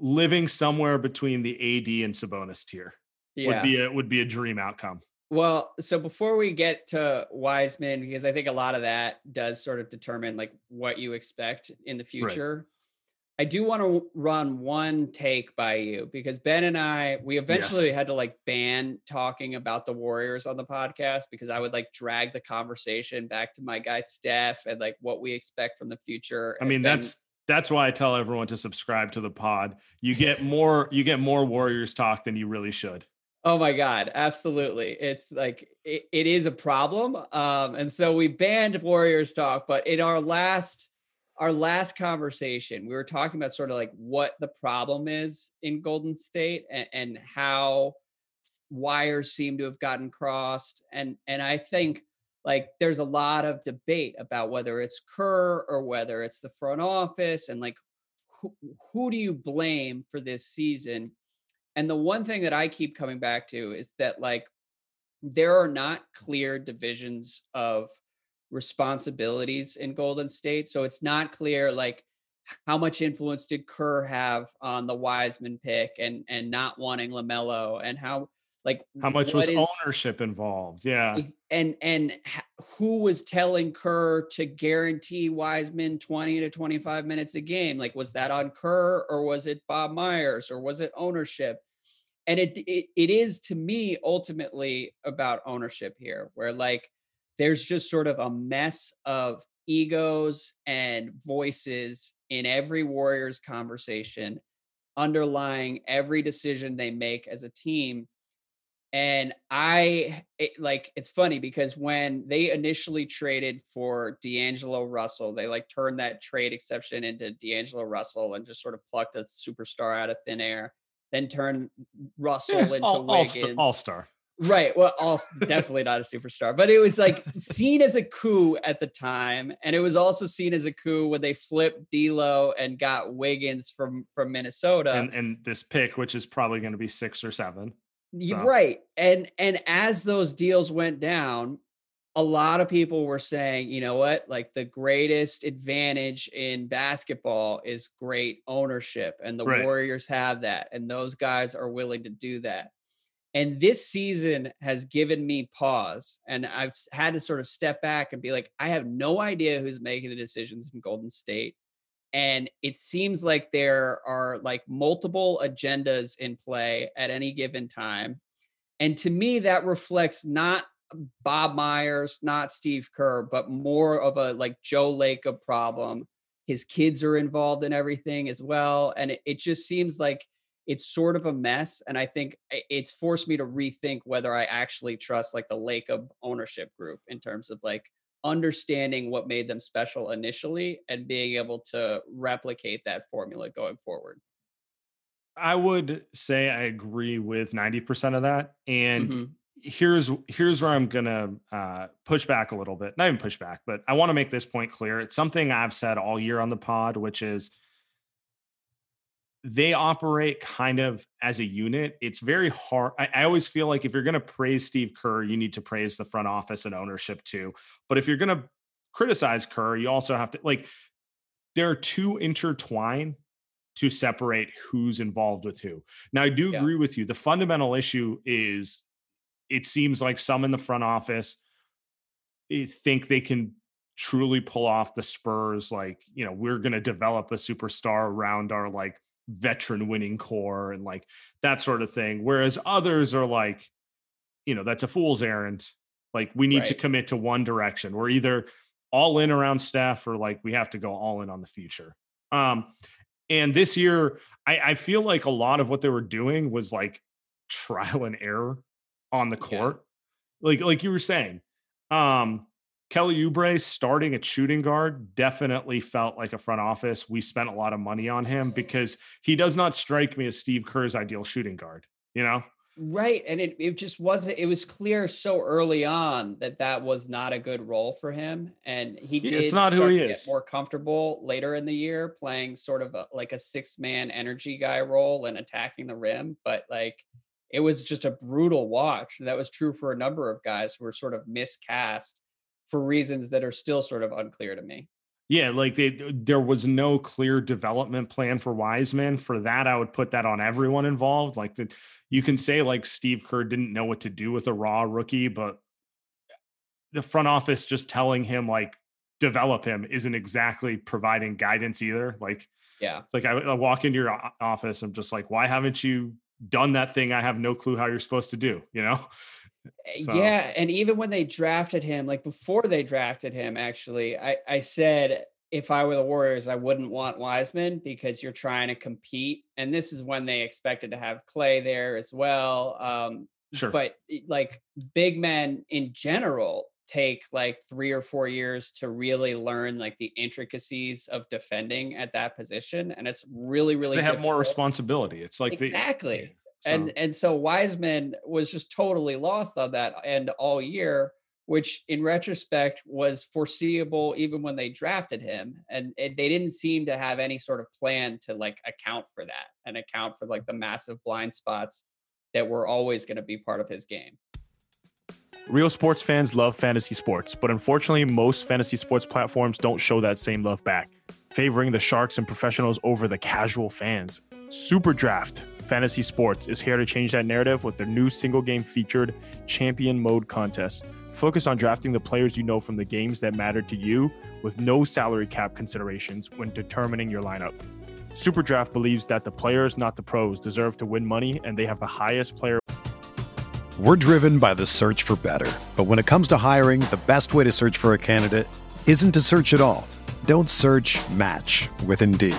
Speaker 1: living somewhere between the AD and Sabonis tier. Yeah. Would be a would be a dream outcome.
Speaker 2: Well, so before we get to Wiseman, because I think a lot of that does sort of determine like what you expect in the future. I do want to run one take by you because Ben and I, we eventually yes. had to like ban talking about the Warriors on the podcast because I would like drag the conversation back to my guy Steph and like what we expect from the future.
Speaker 1: I mean, that's that's why I tell everyone to subscribe to the pod. You get more you get more Warriors talk than you really should.
Speaker 2: Oh my God, absolutely. It's like it, it is a problem. Um, and so we banned Warriors talk, but in our last our last conversation, we were talking about sort of like what the problem is in Golden State and, and how wires seem to have gotten crossed. And and I think like there's a lot of debate about whether it's Kerr or whether it's the front office and like who, who do you blame for this season? And the one thing that I keep coming back to is that like there are not clear divisions of responsibilities in Golden State. So it's not clear like how much influence did Kerr have on the Wiseman pick and and not wanting LaMelo and how like
Speaker 1: how much was is, ownership involved? Yeah.
Speaker 2: And and who was telling Kerr to guarantee Wiseman 20 to 25 minutes a game? Like was that on Kerr or was it Bob Myers or was it ownership? and it, it it is to me ultimately about ownership here where like there's just sort of a mess of egos and voices in every warriors conversation underlying every decision they make as a team and i it, like it's funny because when they initially traded for d'angelo russell they like turned that trade exception into d'angelo russell and just sort of plucked a superstar out of thin air then turn Russell yeah, into all, Wiggins.
Speaker 1: All star.
Speaker 2: Right. Well, all definitely not a superstar, but it was like seen as a coup at the time, and it was also seen as a coup when they flipped D'Lo and got Wiggins from from Minnesota.
Speaker 1: And, and this pick, which is probably going to be six or seven.
Speaker 2: So. Right. And and as those deals went down, a lot of people were saying, you know what, like the greatest advantage in basketball is great ownership, and the right. Warriors have that, and those guys are willing to do that. And this season has given me pause, and I've had to sort of step back and be like, I have no idea who's making the decisions in Golden State. And it seems like there are like multiple agendas in play at any given time. And to me, that reflects not Bob Myers, not Steve Kerr, but more of a like Joe Lacob problem. His kids are involved in everything as well. And it, it just seems like it's sort of a mess. And I think it's forced me to rethink whether I actually trust like the Lacob ownership group in terms of like understanding what made them special initially and being able to replicate that formula going forward.
Speaker 1: I would say I agree with 90% of that. And mm-hmm here's here's where I'm gonna uh, push back a little bit. Not even push back, but I want to make this point clear. It's something I've said all year on the pod, which is they operate kind of as a unit. It's very hard. I, I always feel like if you're gonna praise Steve Kerr, you need to praise the front office and ownership too. But if you're gonna criticize Kerr, you also have to like they're too intertwined to separate who's involved with who. Now, I do yeah. agree with you. The fundamental issue is it seems like some in the front office eh, think they can truly pull off the Spurs. Like, you know, we're going to develop a superstar around our like veteran winning core and like that sort of thing. Whereas others are like, you know, that's a fool's errand. Like, we need right. to commit to one direction. We're either all in around Steph or like we have to go all in on the future. Um, and this year, I, I feel like a lot of what they were doing was like trial and error on the court. Yeah. Like like you were saying, um, Kelly Oubre starting at shooting guard definitely felt like a front office. We spent a lot of money on him because he does not strike me as Steve Kerr's ideal shooting guard. You know,
Speaker 2: Right. And it, it just wasn't, it was clear so early on that that was not a good role for him. And he did
Speaker 1: it's not who he is.
Speaker 2: get more comfortable later in the year playing sort of a, like a six man energy guy role and attacking the rim. But like it was just a brutal watch. That was true for a number of guys who were sort of miscast for reasons that are still sort of unclear to me.
Speaker 1: Yeah, like they, there was no clear development plan for Wiseman. For that, I would put that on everyone involved. Like that, you can say like Steve Kerr didn't know what to do with a raw rookie, but the front office just telling him like develop him isn't exactly providing guidance either. Like,
Speaker 2: yeah,
Speaker 1: like I, I walk into your office, I'm just like, why haven't you done that thing? I have no clue how you're supposed to do. You know? <laughs>
Speaker 2: So. Yeah, and even when they drafted him, like before they drafted him, actually, I I said if I were the Warriors, I wouldn't want Wiseman because you're trying to compete, and this is when they expected to have Klay there as well. Um,
Speaker 1: sure,
Speaker 2: but eh, like big men in general take like three or four years to really learn like the intricacies of defending at that position and it's really really
Speaker 1: they have
Speaker 2: difficult.
Speaker 1: more responsibility it's like
Speaker 2: exactly so. And and so Wiseman was just totally lost on that end all year, which in retrospect was foreseeable even when they drafted him. And it, they didn't seem to have any sort of plan to like account for that and account for like the massive blind spots that were always going to be part of his game.
Speaker 3: Real sports fans love fantasy sports, but unfortunately, most fantasy sports platforms don't show that same love back, favoring the sharks and professionals over the casual fans. Super Draft Fantasy Sports is here to change that narrative with their new single game featured Champion Mode contest. Focus on drafting the players you know from the games that matter to you with no salary cap considerations when determining your lineup. Superdraft believes that the players, not the pros, deserve to win money and they have the highest player.
Speaker 4: We're driven by the search for better. But when it comes to hiring, the best way to search for a candidate isn't to search at all. Don't search match with Indeed.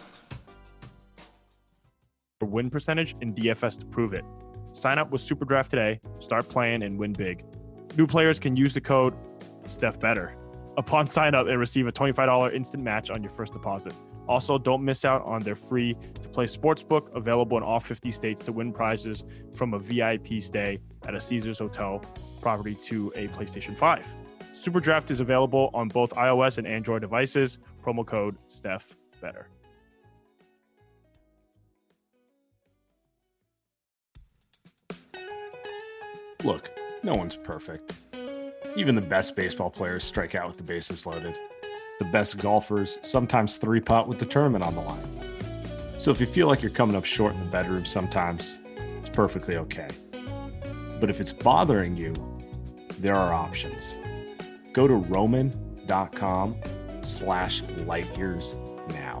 Speaker 3: win percentage in DFS to prove it. Sign up with Superdraft today, start playing, and win big. New players can use the code StephBetter upon <laughs> sign up and receive a $25 instant match on your first deposit. Also, don't miss out on their free to play sportsbook available in all 50 states to win prizes from a VIP stay at a Caesars Hotel property to a PlayStation 5. Superdraft is available on both iOS and Android devices. Promo code StephBetter.
Speaker 5: Look, no one's perfect. Even the best baseball players strike out with the bases loaded. The best golfers sometimes three putt with the tournament on the line. So if you feel like you're coming up short in the bedroom sometimes, it's perfectly okay. But if it's bothering you, there are options. Go to roman.com slash light years now.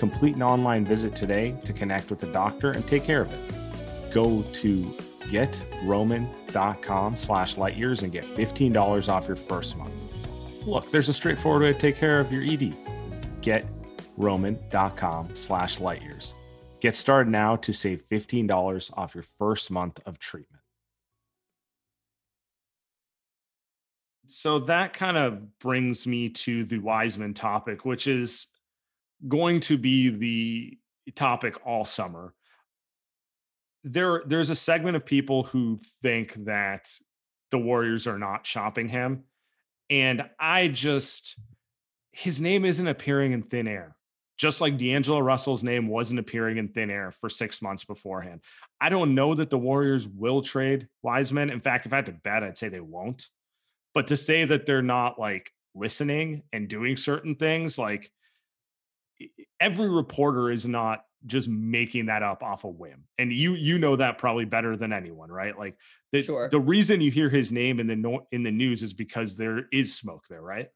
Speaker 5: Complete an online visit today to connect with a doctor and take care of it. Go to GetRoman.com slash lightyears and get $15 off your first month. Look, there's a straightforward way to take care of your ED. GetRoman.com slash lightyears. Get started now to save $15 off your first month of treatment.
Speaker 1: So that kind of brings me to the Wiseman topic, which is going to be the topic all summer. There, there's a segment of people who think that the Warriors are not shopping him. And I just, his name isn't appearing in thin air, just like D'Angelo Russell's name wasn't appearing in thin air for six months beforehand. I don't know that the Warriors will trade Wiseman. In fact, if I had to bet, I'd say they won't. But to say that they're not like listening and doing certain things, like every reporter is not just making that up off a whim. And you you know that probably better than anyone, right? Like the
Speaker 2: Sure.
Speaker 1: the reason you hear his name in the no, in the news is because there is smoke there, right?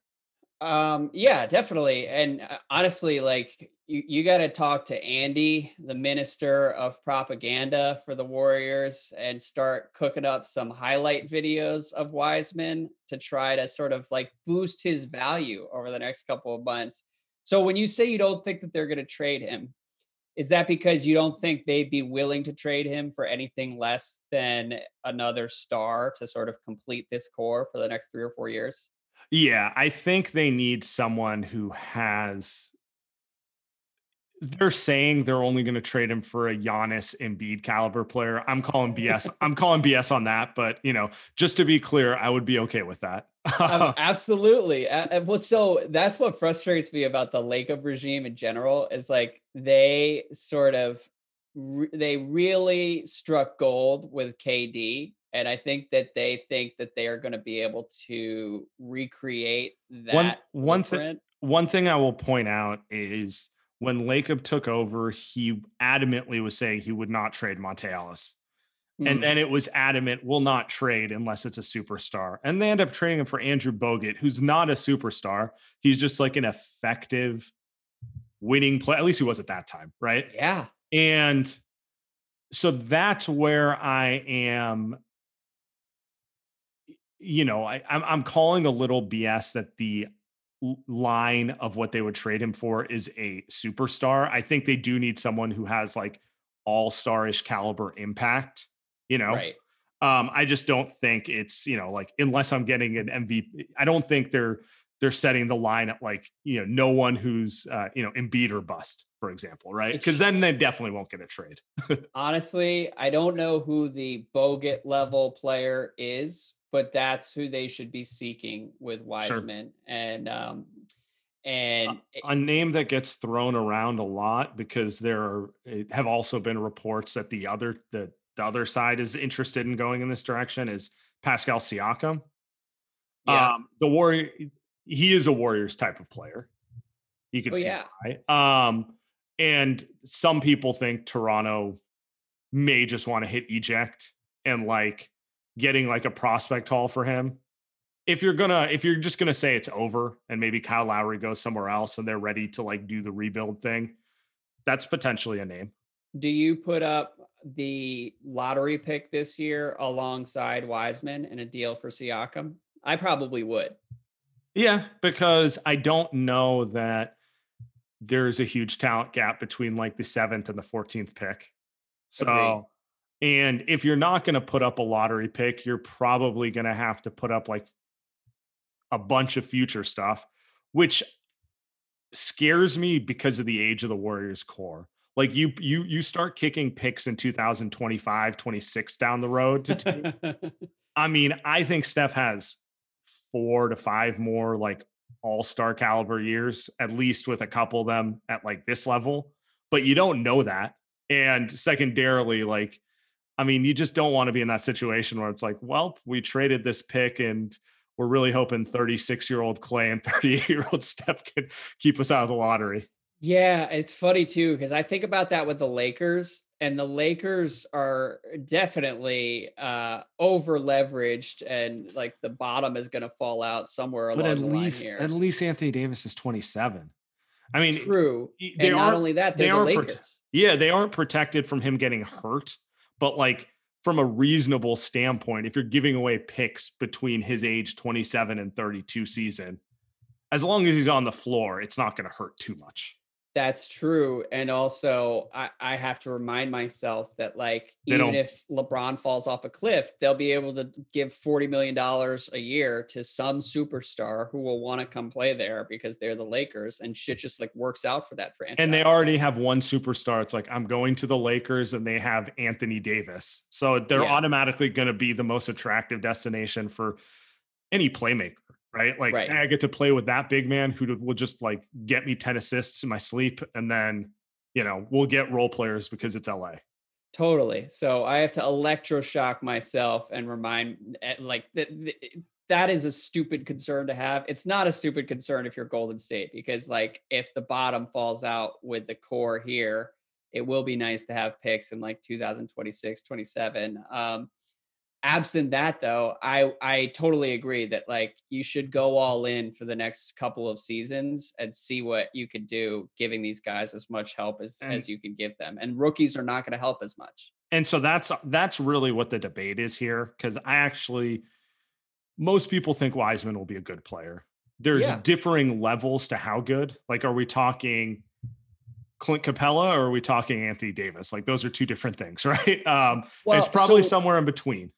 Speaker 2: Um, yeah, definitely. And uh, honestly, like you, you got to talk to Andy, the minister of propaganda for the Warriors, and start cooking up some highlight videos of Wiseman to try to sort of like boost his value over the next couple of months. So when you say you don't think that they're going to trade him, is that because you don't think they'd be willing to trade him for anything less than another star to sort of complete this core for the next three or four years?
Speaker 1: Yeah, I think they need someone who has. They're saying they're only going to trade him for a Giannis Embiid caliber player. I'm calling BS. <laughs> I'm calling BS on that, but you know, just to be clear, I would be okay with that.
Speaker 2: Um, <laughs> absolutely. Uh, well, so that's what frustrates me about the Lacob regime in general is like they sort of re- they really struck gold with KD, and I think that they think that they are going to be able to recreate that.
Speaker 1: one one thing one thing I will point out is when Lacob took over, he adamantly was saying he would not trade Monta Ellis.
Speaker 2: Hmm.
Speaker 1: And then it was adamant, will not trade unless it's a superstar. And they end up trading him for Andrew Bogut, who's not a superstar. He's just like an effective winning play. At least he was at that time, right?
Speaker 2: yeah,
Speaker 1: And so that's where I am. You know, I, I'm I'm calling a little BS that the line of what they would trade him for is a superstar. I think they do need someone who has like all starish caliber impact. You know,
Speaker 2: right.
Speaker 1: um, I just don't think it's you know like unless I'm getting an MVP. I don't think they're they're setting the line at like you know no one who's uh, you know Embiid or bust, for example, right? Because then they definitely won't get a trade. <laughs>
Speaker 2: Honestly, I don't know who the Bogut level player is, but that's who they should be seeking with Wiseman. And um and it-
Speaker 1: a name that gets thrown around a lot because there are, have also been reports that the other the, the other side is interested in going in this direction is Pascal Siakam.
Speaker 2: yeah.
Speaker 1: Um, the warrior he is a Warriors type of player. You can
Speaker 2: Oh,
Speaker 1: see
Speaker 2: yeah.
Speaker 1: why. Um, and some people think Toronto may just want to hit eject and like getting like a prospect haul for him. If you're gonna, if you're just gonna say it's over and maybe Kyle Lowry goes somewhere else and they're ready to like do the rebuild thing, that's potentially a name.
Speaker 2: do you put up the lottery pick this year alongside Wiseman in a deal for Siakam? I probably would.
Speaker 1: Yeah, because I don't know that there's a huge talent gap between like the seventh and the 14th pick. So,
Speaker 2: Agreed.
Speaker 1: and if you're not going to put up a lottery pick, you're probably going to have to put up like a bunch of future stuff, which scares me because of the age of the Warriors core. Like you, you, you start kicking picks in 2025, 26 down the road to <laughs> I mean, I think Steph has four to five more like all star caliber years, at least with a couple of them at like this level. But you don't know that. And secondarily, like, I mean, you just don't want to be in that situation where it's like, well, we traded this pick and we're really hoping 36 year old Klay and 38 year old Steph can keep us out of the lottery.
Speaker 2: Yeah, it's funny too because I think about that with the Lakers, and the Lakers are definitely uh over leveraged, and like the bottom is going to fall out somewhere along
Speaker 1: But at
Speaker 2: the line here.
Speaker 1: at least Anthony Davis is 27. I mean,
Speaker 2: True,
Speaker 1: they
Speaker 2: and not only that,
Speaker 1: they
Speaker 2: they're the
Speaker 1: aren't prote-
Speaker 2: Lakers.
Speaker 1: Yeah, they aren't protected from him getting hurt, but like from a reasonable standpoint, if you're giving away picks between his age 27 and 32 season, as long as he's on the floor, it's not going to hurt too much.
Speaker 2: That's true. And also, I, I have to remind myself that, like, they even if LeBron falls off a cliff, they'll be able to give $40 million a year to some superstar who will want to come play there because they're the Lakers and shit just like works out for that franchise.
Speaker 1: And they already have one superstar. It's like, I'm going to the Lakers and they have Anthony Davis. So they're yeah. automatically going to be the most attractive destination for any playmaker right? Like right. I get to play with that big man who will just like get me 10 assists in my sleep and then, you know, we'll get role players because it's LA.
Speaker 2: Totally. So I have to electroshock myself and remind eh, like that that is a stupid concern to have. It's not a stupid concern if you're Golden State because like if the bottom falls out with the core here, it will be nice to have picks in like 2026, 27. Um, absent that though i i totally agree that like you should go all in for the next couple of seasons and see what you could do giving these guys as much help as and, as you can give them and rookies are not going to help as much
Speaker 1: and so that's that's really what the debate is here because i actually most people think wiseman will be a good player there's yeah. differing levels to how good like are we talking Clint Capela or are we talking Anthony Davis? Like those are two different things, <laughs> right? Um, well, it's probably so, somewhere in between.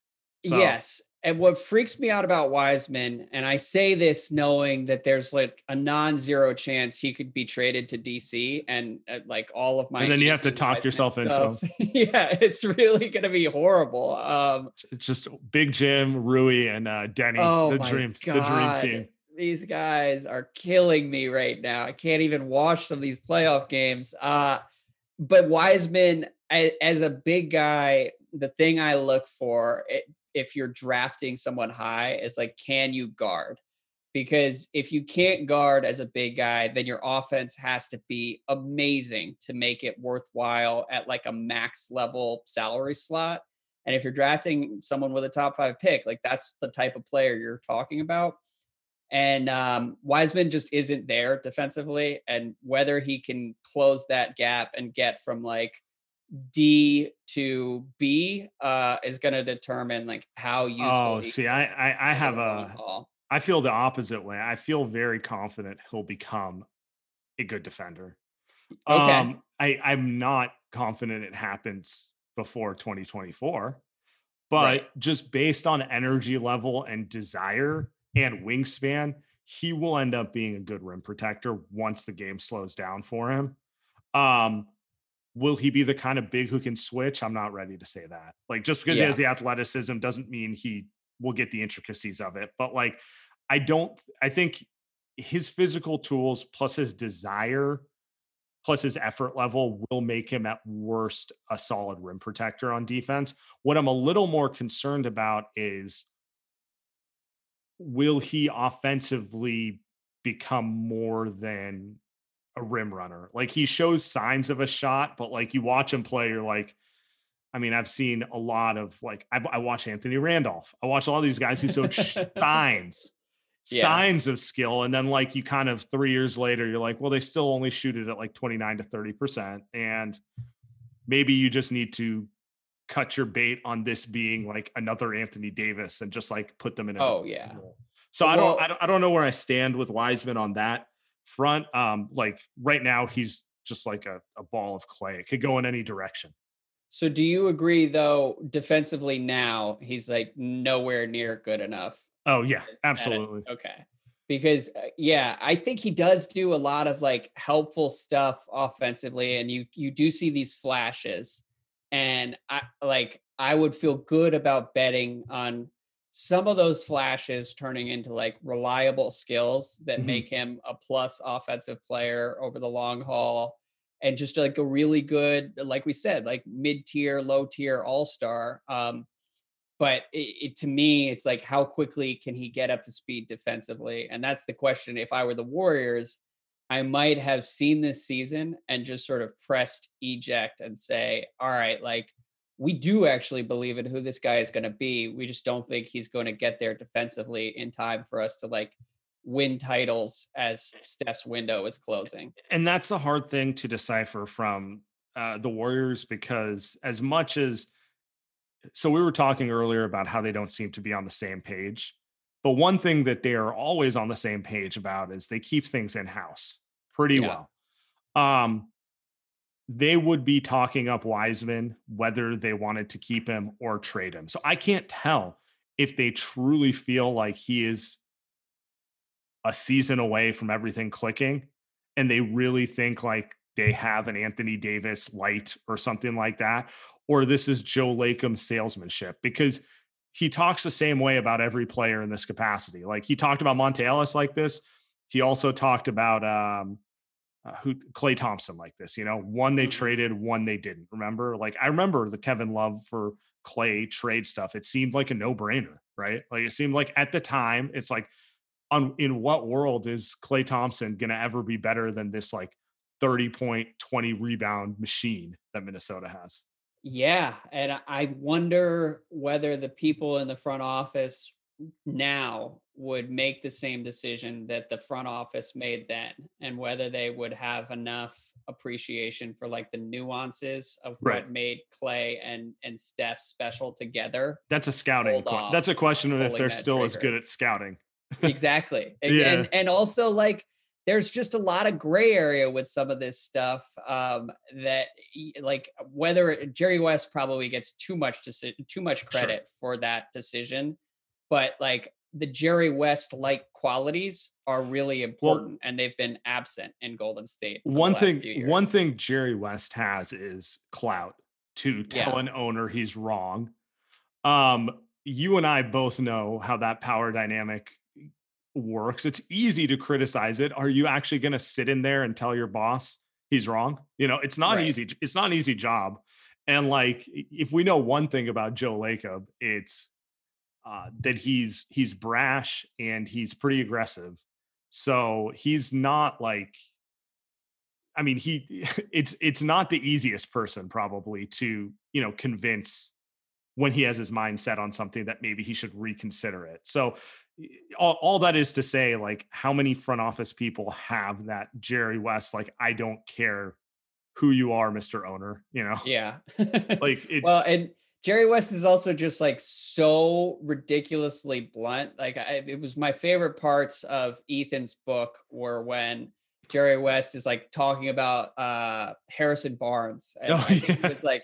Speaker 2: So. Yes. And what freaks me out about Wiseman, and I say this knowing that there's like a non-zero chance he could be traded to DC, and uh, like all of my.
Speaker 1: And then you have to talk yourself into. <laughs>
Speaker 2: yeah, it's really going to be horrible. Um,
Speaker 1: it's just Big Jim, Rui, and uh, Deni. Oh the dream, God. the dream team.
Speaker 2: These guys are killing me right now. I can't even watch some of these playoff games. Uh, but Wiseman, as a big guy, the thing I look for, it, if you're drafting someone high is like, can you guard? Because if you can't guard as a big guy, then your offense has to be amazing to make it worthwhile at like a max level salary slot. And if you're drafting someone with a top five pick, like that's the type of player you're talking about. And um, Wiseman just isn't there defensively. And whether he can close that gap and get from like D to B uh, is going to determine like how useful.
Speaker 1: Oh, see, I, I, I have a, I feel the opposite way. I feel very confident he'll become a good defender. Okay. Um, I, I'm not confident it happens before 2024, but right. just based on energy level and desire and wingspan, he will end up being a good rim protector once the game slows down for him. Um, will he be the kind of big who can switch? I'm not ready to say that. Like just because yeah. he has the athleticism doesn't mean he will get the intricacies of it. But like I don't I think his physical tools plus his desire plus his effort level will make him at worst a solid rim protector on defense. What I'm a little more concerned about is will he offensively become more than a rim runner. Like he shows signs of a shot, but like you watch him play, you're like, I mean, I've seen a lot of like I, I watch Anthony Randolph. I watch all these guys who show <laughs> signs, yeah. signs of skill, and then like you kind of three years later, you're like, well, they still only shoot it at like 29 to 30 percent, and maybe you just need to cut your bait on this being like another Anthony Davis and just like put them in.
Speaker 2: A oh yeah.
Speaker 1: Role. So well, I don't, I don't I don't know where I stand with Wiseman on that front. Um, like right now, he's just like a, a ball of clay. It could go in any direction.
Speaker 2: So do you agree though defensively now he's like nowhere near good enough?
Speaker 1: Oh yeah, absolutely.
Speaker 2: Okay. Because uh, yeah, I think he does do a lot of like helpful stuff offensively and you you do see these flashes and I like I would feel good about betting on some of those flashes turning into like reliable skills that mm-hmm. make him a plus offensive player over the long haul and just like a really good like we said like mid-tier low tier all-star um but it, it, to me it's like how quickly can he get up to speed defensively and that's the question if i were the warriors i might have seen this season and just sort of pressed eject and say all right like we do actually believe in who this guy is going to be. We just don't think he's going to get there defensively in time for us to like win titles as Steph's window is closing.
Speaker 1: And that's a hard thing to decipher from uh, the Warriors because as much as so we were talking earlier about how they don't seem to be on the same page. But one thing that they are always on the same page about is they keep things in house pretty
Speaker 2: Yeah.
Speaker 1: well. Um, they would be talking up Wiseman whether they wanted to keep him or trade him. So I can't tell if they truly feel like he is a season away from everything clicking and they really think like they have an Anthony Davis light or something like that, or this is Joe Lacob salesmanship because he talks the same way about every player in this capacity. Like he talked about Monta Ellis like this. He also talked about um, uh, who Klay Thompson like this. You know, one they
Speaker 2: Mhm.
Speaker 1: traded, one they didn't. Remember, like I remember the Kevin Love for Klay trade stuff. It seemed like a no brainer, right? Like it seemed like at the time, it's like, on in what world is Klay Thompson going to ever be better than this like 30 point, 20 rebound machine that Minnesota has?
Speaker 2: Yeah, and I wonder whether the people in the front office now would make the same decision that the front office made then and whether they would have enough appreciation for like the nuances of
Speaker 1: Right.
Speaker 2: what made Klay and and Steph special together.
Speaker 1: That's a scouting.
Speaker 2: Off
Speaker 1: That's a question of if they're still as good at scouting. <laughs>
Speaker 2: exactly.
Speaker 1: Yeah.
Speaker 2: And and also like there's just a lot of gray area with some of this stuff um that like whether Jerry West probably gets too much deci- too much
Speaker 1: Sure.
Speaker 2: credit for that decision but like the Jerry West like qualities are really important and they've been absent in Golden State.
Speaker 1: one thing one thing Jerry West has is clout to tell
Speaker 2: Yeah.
Speaker 1: an owner he's wrong. Um, you and I both know how that power dynamic works. It's easy to criticize it. Are you actually going to sit in there and tell your boss he's wrong? You know, it's not
Speaker 2: Right.
Speaker 1: easy. It's not an easy job. And like, if we know one thing about Joe Lacob, it's uh, that he's he's brash and he's pretty aggressive. So he's not like I mean, he <laughs> it's it's not the easiest person probably to, you know, convince when he has his mind set on something that maybe he should reconsider it. So all, all that is to say, like, how many front office people have that Jerry West, like, I don't care who you are, Mr. Owner, you know?
Speaker 2: Yeah.
Speaker 1: Like <laughs> it's
Speaker 2: well, and Jerry West is also just like so ridiculously blunt. Like I, it was my favorite parts of Ethan's book were when Jerry West is like talking about uh Harrison Barnes. And
Speaker 1: Oh,
Speaker 2: think
Speaker 1: yeah.
Speaker 2: he was like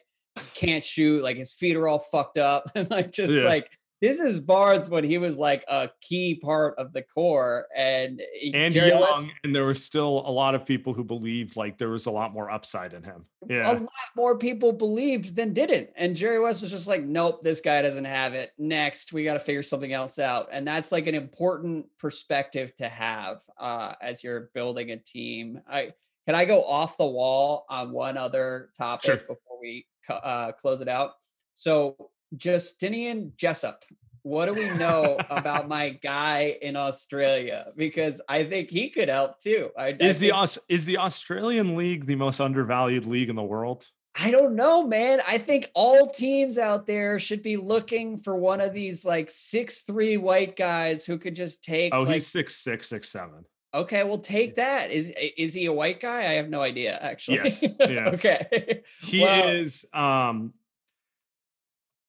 Speaker 2: can't shoot, like his feet are all fucked up. <laughs> And like just
Speaker 1: Yeah.
Speaker 2: like this is Barnes when he was like a key part of the core. And,
Speaker 1: and
Speaker 2: Jerry
Speaker 1: young, and there were still a lot of people who believed like there was a lot more upside in him. Yeah, a
Speaker 2: lot more people believed than didn't. And Jerry West was just like, nope, this guy doesn't have it. Next, we got to figure something else out. And that's like an important perspective to have uh, as you're building a team. I can I go off the wall on one other topic
Speaker 1: Sure.
Speaker 2: before we uh, close it out? So Justinian Jessup. What do we know about my <laughs> guy in Australia? Because I think he could help too. I, I
Speaker 1: Is the Aus- is the Australian league the most undervalued league in the world?
Speaker 2: I don't know, man. I think all teams out there should be looking for one of these like six three white guys who could just take.
Speaker 1: Oh,
Speaker 2: like,
Speaker 1: he's six six six seven.
Speaker 2: okay. Well, take that. Is is he a white guy? I have no idea. Actually.
Speaker 1: Yes, yes. <laughs>
Speaker 2: okay.
Speaker 1: He
Speaker 2: Well-
Speaker 1: is. Um,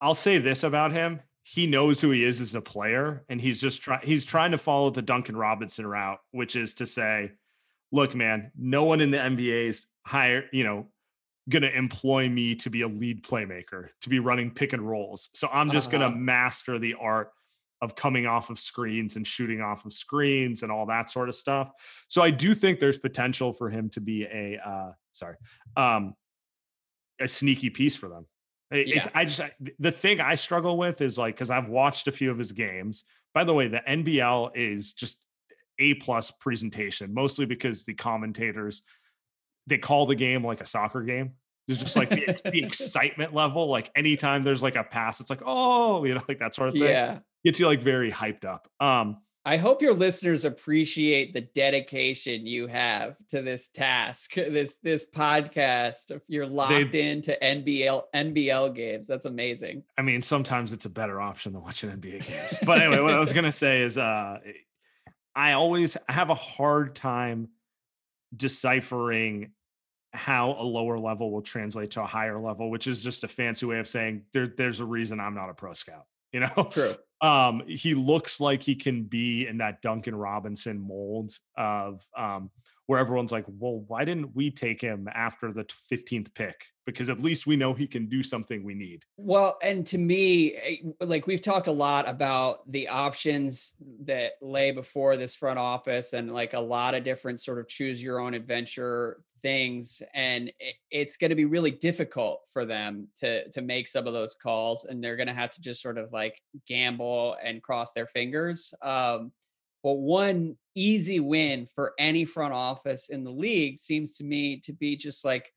Speaker 1: I'll say this about him: he knows who he is as a player, and he's just trying. He's trying to follow the Duncan Robinson route, which is to say, "Look, man, no one in the NBA is hire. You know." going to employ me to be a lead playmaker, to be running pick and rolls. So I'm just going
Speaker 2: Uh-huh.
Speaker 1: to master the art of coming off of screens and shooting off of screens and all that sort of stuff. So I do think there's potential for him to be a uh sorry, um a sneaky piece for them. It- It's
Speaker 2: Yeah.
Speaker 1: I just the thing I struggle with is like cuz I've watched a few of his games. By the way, the NBL is just a plus presentation, mostly because the commentators they call the game like a soccer game. There's just like the, the <laughs> excitement level. Like anytime there's like a pass, it's like, oh, you know, like that sort of thing.
Speaker 2: Yeah.
Speaker 1: Gets you like very hyped up. Um,
Speaker 2: I hope your listeners appreciate the dedication you have to this task, <laughs> this this podcast. If you're locked into NBL NBL games, that's amazing.
Speaker 1: I mean, sometimes it's a better option than watching NBA games. But anyway, what I was gonna say is uh I always have a hard time deciphering how a lower level will translate to a higher level, which is just a fancy way of saying there, there's a reason I'm not a pro scout. You know,
Speaker 2: True.
Speaker 1: Um, he looks like he can be in that Duncan Robinson mold of um, where everyone's like, well, why didn't we take him after the 15th pick? Because at least we know he can do something we need.
Speaker 2: Well, and to me, eh, like we've talked a lot about the options that lay before this front office and like a lot of different sort of choose your own adventure things and it's going to be really difficult for them to to make some of those calls and they're going to have to just sort of like gamble and cross their fingers um but one easy win for any front office in the league seems to me to be just like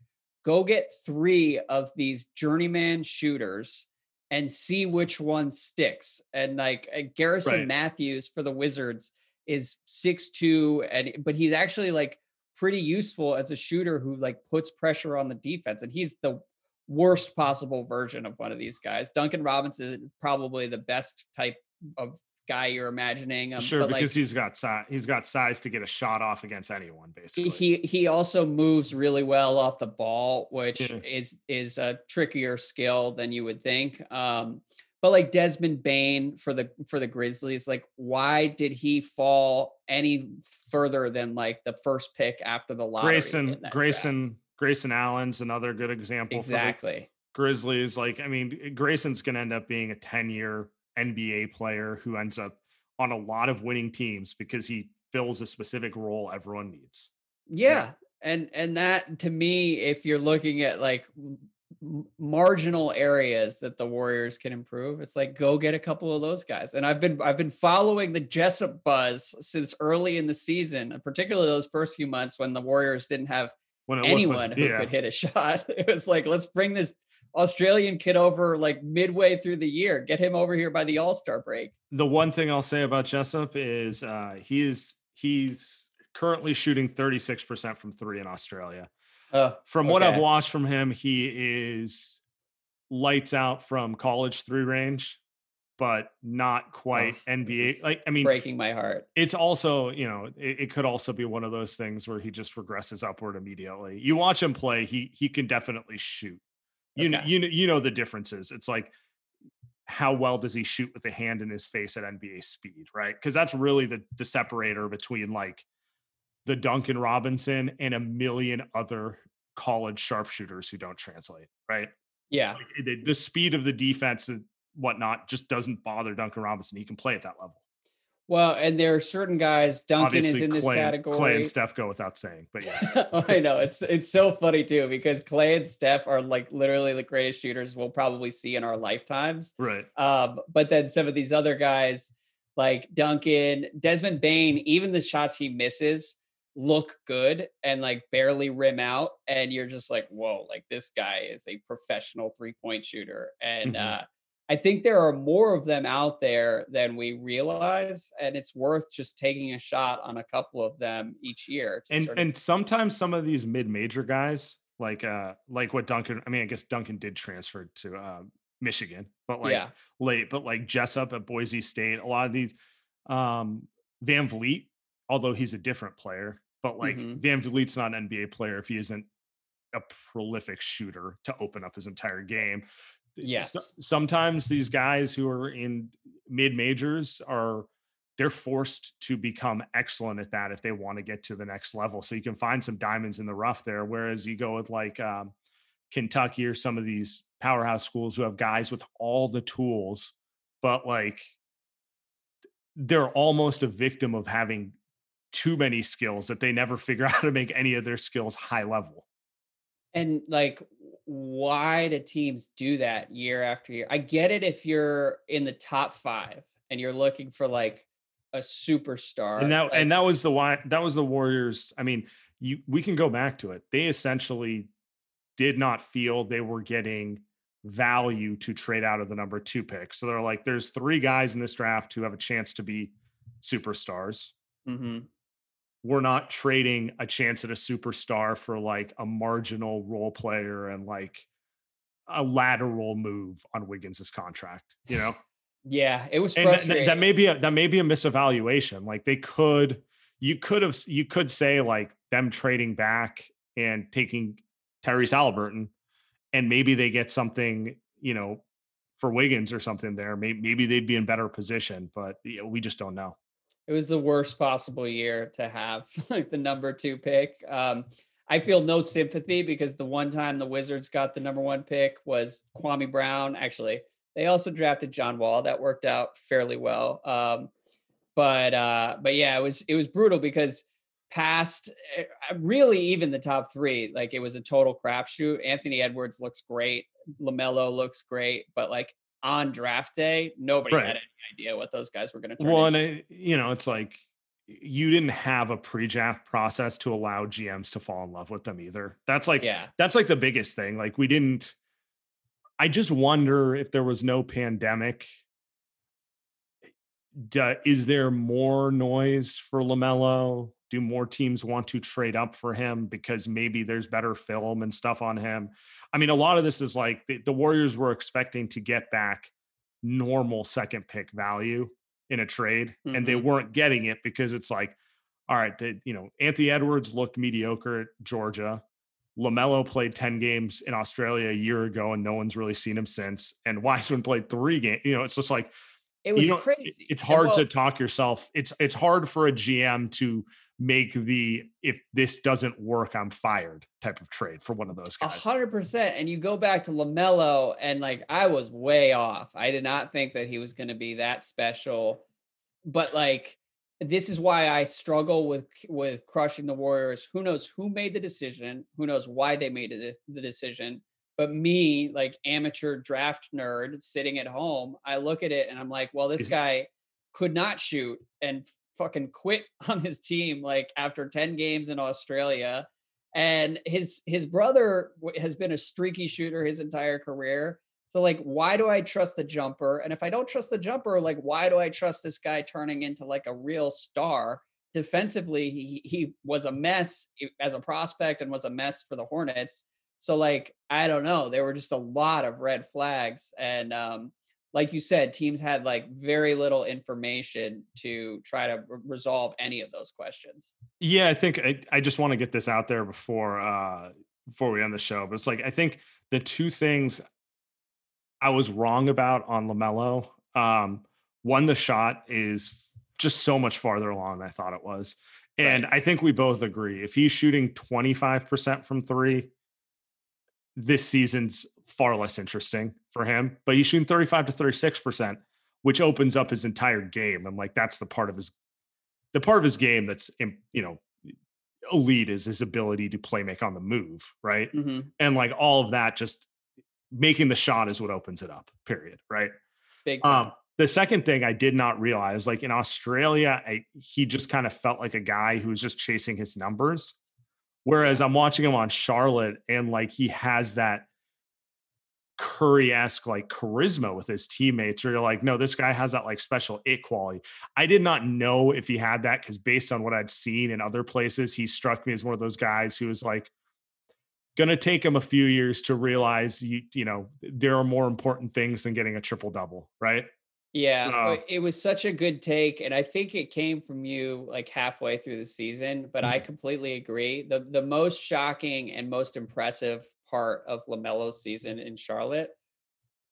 Speaker 2: go get 3 of these journeyman shooters and see which one sticks and like uh, Garrison right. Mathews for the Wizards is six two, and but he's actually like pretty useful as a shooter who like puts pressure on the defense. And he's the worst possible version of one of these guys. Duncan Robinson is probably the best type of guy you're imagining.
Speaker 1: Um, sure, because like, he's got size. He's got size to get a shot off against anyone. Basically,
Speaker 2: he he also moves really well off the ball, which yeah. is is a trickier skill than you would think. Um, but like Desmond Bane for the for the Grizzlies, like why did he fall any further than like the first pick after the lottery?
Speaker 1: Grayson Grayson draft? Grayson Allen's another good example.
Speaker 2: Exactly.
Speaker 1: Grizzlies, like I mean, Grayson's going to end up being a ten year NBA player who ends up on a lot of winning teams because he fills a specific role everyone needs.
Speaker 2: Yeah. yeah. And and that to me, if you're looking at like marginal areas that the Warriors can improve. It's like go get a couple of those guys. And I've been I've been following the Jessup buzz since early in the season, particularly those first few months when the Warriors didn't have anyone like, who yeah. could hit a <laughs> shot. It was like let's bring this Australian kid over like midway through the year. Get him over here by the All-Star break.
Speaker 1: The one thing I'll say about Jessup is uh he's he's currently shooting 36% from 3 in Australia. Uh, from okay. what I've watched from him, he is lights out from college three range, but not quite oh, NBA. Like, I mean,
Speaker 2: breaking my heart.
Speaker 1: It's also, you know, it, it, could also be one of those things where he just regresses upward immediately. You watch him play, he he can definitely shoot. You okay. know, you know, you know the differences. It's like how well does he shoot with the hand in his face at NBA speed, right? Because that's really the the separator between like the Duncan Robinson and a million other college sharpshooters who don't translate, right?
Speaker 2: Yeah.
Speaker 1: Like eh, the, the, speed of the defense and whatnot just doesn't bother Duncan Robinson. He can play at that level.
Speaker 2: Well, and there are certain guys. Duncan Obviously, is in this
Speaker 1: Klay,
Speaker 2: category.
Speaker 1: Klay and Steph go without saying, but yes, <laughs>
Speaker 2: I know it's it's so funny too because Klay and Steph are like literally the greatest shooters we'll probably see in our lifetimes.
Speaker 1: Right.
Speaker 2: Um, but then some of these other guys, like Duncan, Desmond Bane, even the shots he misses look good and like barely rim out and you're just like whoa like this guy is a professional three point shooter and mm-hmm. uh I think there are more of them out there than we realize, and it's worth just taking a shot on a couple of them each year.
Speaker 1: And sort of- and sometimes some of these mid major guys, like uh like what Duncan, I mean, I guess Duncan did transfer to uh, Michigan, but like yeah. late, but like Jessup at Boise State, a lot of these um VanVleet, although he's a different player, but like mm-hmm. VanVleet's not an NBA player if he isn't a prolific shooter to open up his entire game.
Speaker 2: Yes.
Speaker 1: sometimes these guys who are in mid majors are they're forced to become excellent at that if they want to get to the next level. So you can find some diamonds in the rough there. Whereas you go with like um, Kentucky or some of these powerhouse schools who have guys with all the tools, but like they're almost a victim of having too many skills that they never figure <laughs> out how to make any of their skills high level.
Speaker 2: And like, why do teams do that year after year? I get it if you're in the top five and you're looking for like a superstar.
Speaker 1: And that
Speaker 2: like,
Speaker 1: and that was the why that was the Warriors. I mean, you we can go back to it. They essentially did not feel they were getting value to trade out of the number two pick. So they're like, there's three guys in this draft who have a chance to be superstars.
Speaker 2: Mm-hmm
Speaker 1: we're not trading a chance at a superstar for like a marginal role player and like a lateral move on Wiggins's contract, you know?
Speaker 2: Yeah, it was frustrating.
Speaker 1: That, that may be a that may be a misevaluation. Like they could you could have you could say like them trading back and taking Tyrese Halliburton, and maybe they get something, you know, for Wiggins or something there. Maybe, maybe they'd be in better position, but you know, we just don't know.
Speaker 2: It was the worst possible year to have <laughs> like the number two pick. Um, I feel no sympathy because the one time the Wizards got the number one pick was Kwame Brown. Actually, they also drafted John Wall. That worked out fairly well. Um, but uh, but yeah, it was it was brutal because past eh, really even the top three, like it was a total crapshoot. Anthony Edwards looks great, Lamelo looks great, but like on draft day, nobody
Speaker 1: Right.
Speaker 2: had any idea what those guys were going to turn.
Speaker 1: Well, and
Speaker 2: into.
Speaker 1: it, you know, it's like you didn't have a pre-draft process to allow GMs to fall in love with them either. That's like
Speaker 2: yeah,
Speaker 1: that's like the biggest thing. Like we didn't. I just wonder if there was no pandemic. Eh, do- is there more noise for Lamelo? Do more teams want to trade up for him because maybe there's better film and stuff on him? I mean, a lot of this is like the, the Warriors were expecting to get back normal second pick value in a trade, and they
Speaker 2: Mhm.
Speaker 1: weren't getting it because it's like, all right, the, you know, Anthony Edwards looked mediocre at Georgia. Lamelo played 10 games in Australia a year ago, and no one's really seen him since. And <laughs> Wiseman played three games. You know, it's just like
Speaker 2: it was
Speaker 1: you know,
Speaker 2: crazy.
Speaker 1: It's hard
Speaker 2: well-
Speaker 1: to talk yourself. It's it's hard for a GM to make the if this doesn't work, I'm fired type of trade for one of those guys.
Speaker 2: hundred percent. And you go back to Lamelo, and like I was way off. I did not think that he was going to be that special. But like, this is why I struggle with with crushing the Warriors. Who knows who made the decision? Who knows why they made the decision? But me, like amateur draft nerd, sitting at home, I look at it and I'm like, well, this
Speaker 1: mm-hmm.
Speaker 2: guy could not shoot and fucking quit <laughs> on his team like after 10 games in Australia. And his his brother has been a streaky shooter his entire career. So like why do i trust the jumper? And if i don't trust the jumper like why do i trust this guy turning into like a real star? Defensively he he was a mess eh, as a prospect and was a mess for the hornets so like i don't know there were just a lot of red flags and um like you said teams had like very little information to try to re- resolve any of those questions
Speaker 1: Yeah, I think I, I just want to get this out there before uh before we end the show. But it's like I think the two things I was wrong about on Lamelo. Um, one, the shot is just so much farther along than I thought it was. And I think we both agree if he's shooting 25% from three, this season's far less interesting for him. But he's shooting 35 to 36%, which opens up his entire game. And like that's the part of his the part of his game that's you know elite is his ability to play make on the move, right?
Speaker 2: mm-hmm.
Speaker 1: And like all of that, just making the shot is what opens it up. Period. Right.
Speaker 2: big time.
Speaker 1: Um, the second thing I did not realize, like in Australia, I, he just kind of felt like a guy who was just chasing his numbers. Whereas I'm watching him on Charlotte, and like he has that Curry esque like charisma with his teammates, where you're like, no, this guy has that like special it quality. I did not know if he had that because based on what I'd seen in other places, he struck me as one of those guys who was like, to take him a few years to realize you you know there are more important things than getting a triple double right
Speaker 2: Yeah, it was such a good take, and I think it came from you like halfway through the season. But
Speaker 1: Mm-hmm.
Speaker 2: I completely agree. the The most shocking and most impressive part of Lamelo's season in Charlotte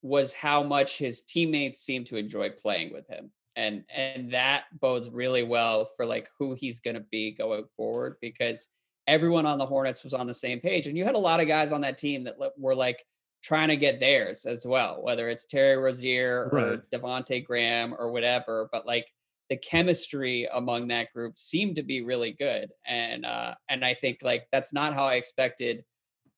Speaker 2: was how much his teammates seemed to enjoy playing with him, and and that bodes really well for like who he's going to be going forward because everyone on the Hornets was on the same page, and you had a lot of guys on that team that were like trying to get theirs as well, whether it's Terry Rozier or
Speaker 1: Right.
Speaker 2: Devonte Graham or whatever. But like the chemistry among that group seemed to be really good, and uh, and I think like that's not how I expected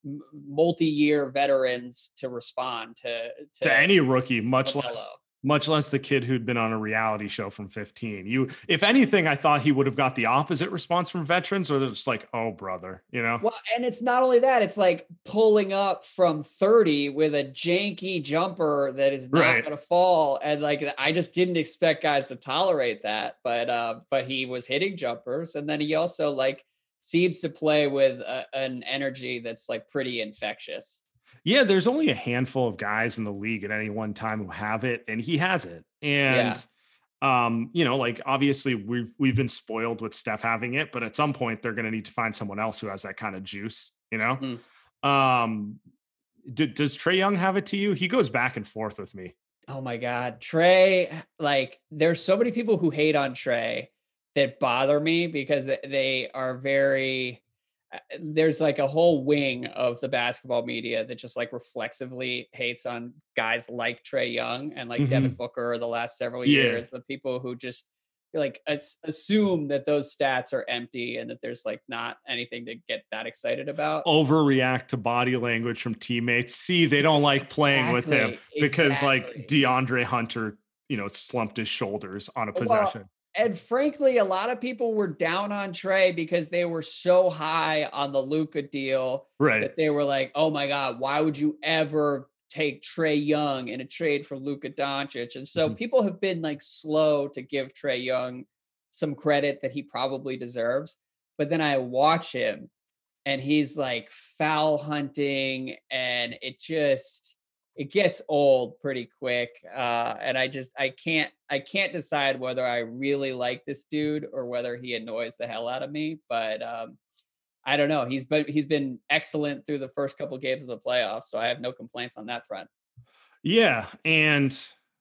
Speaker 2: m- multi-year veterans to respond to
Speaker 1: to any rookie much
Speaker 2: LaMelo.
Speaker 1: less much less the kid who'd been on a reality show from 15 you if anything i thought he would have got the opposite response from veterans or they're just like oh brother you know
Speaker 2: Well, and it's not only that, it's like pulling up from 30 with a janky jumper that is not
Speaker 1: Right.
Speaker 2: gonna fall. And like I just didn't expect guys to tolerate that. But uh, but he was hitting jumpers. And then he also like seems to play with a, an energy that's like pretty infectious.
Speaker 1: Yeah there's only a handful of guys in the league at any one time who have it and he has it and um you know like obviously we've we've been spoiled with steph having it but at some point they're going to need to find someone else who has that kind of juice you know
Speaker 2: Mm.
Speaker 1: Um, does Trae Young have it to you? He goes back and forth with me.
Speaker 2: Oh my God. Trae, like, there's so many people who hate on Trae that bother me because they are very, there's like a whole wing of the basketball media that just like reflexively hates on guys like Trae Young and like Devin
Speaker 1: Mhm.
Speaker 2: Booker the last several
Speaker 1: Yeah.
Speaker 2: years. The people who just like as- assume that those stats are empty and that there's like not anything to get that excited about.
Speaker 1: Overreact to body language from teammates. See, they don't like playing with him
Speaker 2: Exactly,
Speaker 1: because like. DeAndre Hunter, you know, slumped his shoulders on a
Speaker 2: Well,
Speaker 1: possession.
Speaker 2: And frankly, a lot of people were down on Trae because they were so high on the Luka deal
Speaker 1: right.
Speaker 2: that they were like, "Oh my God, why would you ever take Trae Young in a trade for Luka Doncic?" And so
Speaker 1: Mhm.
Speaker 2: people have been like slow to give Trae Young some credit that he probably deserves. But then I watch him, and he's like foul hunting, and it just it gets old pretty quick uh and i just i can't i can't decide whether i really like this dude or whether he annoys the hell out of me but um i don't know he's been he's been excellent through the first couple games of the playoffs so i have no complaints on that front
Speaker 1: Yeah, and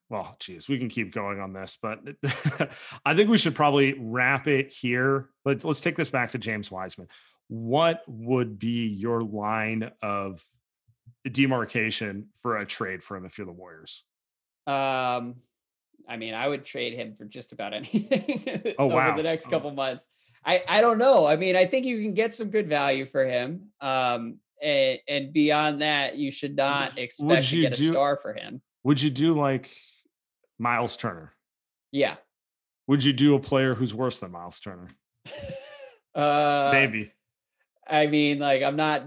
Speaker 1: well, geez, we can keep going on this, but <laughs> I think we should probably wrap it here. Let's let's take this back to James Wiseman. What would be your line of demarcation for a trade for him if you're the Warriors?
Speaker 2: um i mean i would trade him for just about <laughs> anything
Speaker 1: Oh,
Speaker 2: over
Speaker 1: wow.
Speaker 2: the next
Speaker 1: Oh.
Speaker 2: couple months i i don't know i mean i think you can get some good value for him um and, and beyond that you should not expect to
Speaker 1: you
Speaker 2: get a
Speaker 1: do-
Speaker 2: star for him
Speaker 1: Would you do like Miles Turner?
Speaker 2: yeah
Speaker 1: Would you do a player who's worse than Miles Turner? <laughs>
Speaker 2: uh
Speaker 1: Maybe.
Speaker 2: I mean, like I'm not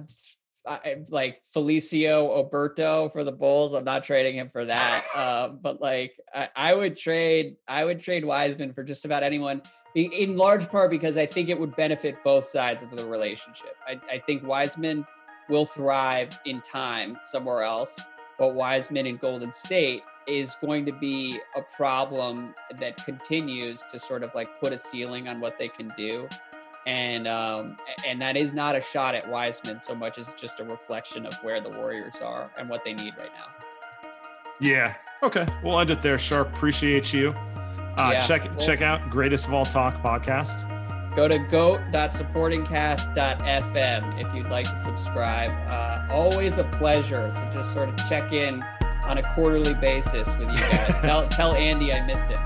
Speaker 2: I, like Felicio Oberto for the Bulls. I'm not trading him for that. uh, but like I, I would trade, I would trade Wiseman for just about anyone. In large part because I think it would benefit both sides of the relationship. I, I think Wiseman will thrive in time somewhere else, but Wiseman in Golden State is going to be a problem that continues to sort of like put a ceiling on what they can do and um and that is not a shot at Wiseman so much as just a reflection of where the Warriors are and what they need right now.
Speaker 1: Yeah. Okay. We'll end it there. Sharp. Appreciate you. Uh,
Speaker 2: Yeah,
Speaker 1: check
Speaker 2: cool.
Speaker 1: check out Greatest of All Talk podcast.
Speaker 2: Go to goat.supportingcast.fm if you'd like to subscribe. Uh, always a pleasure to just sort of check in on a quarterly basis with you guys. <laughs> tell tell Andy I missed him.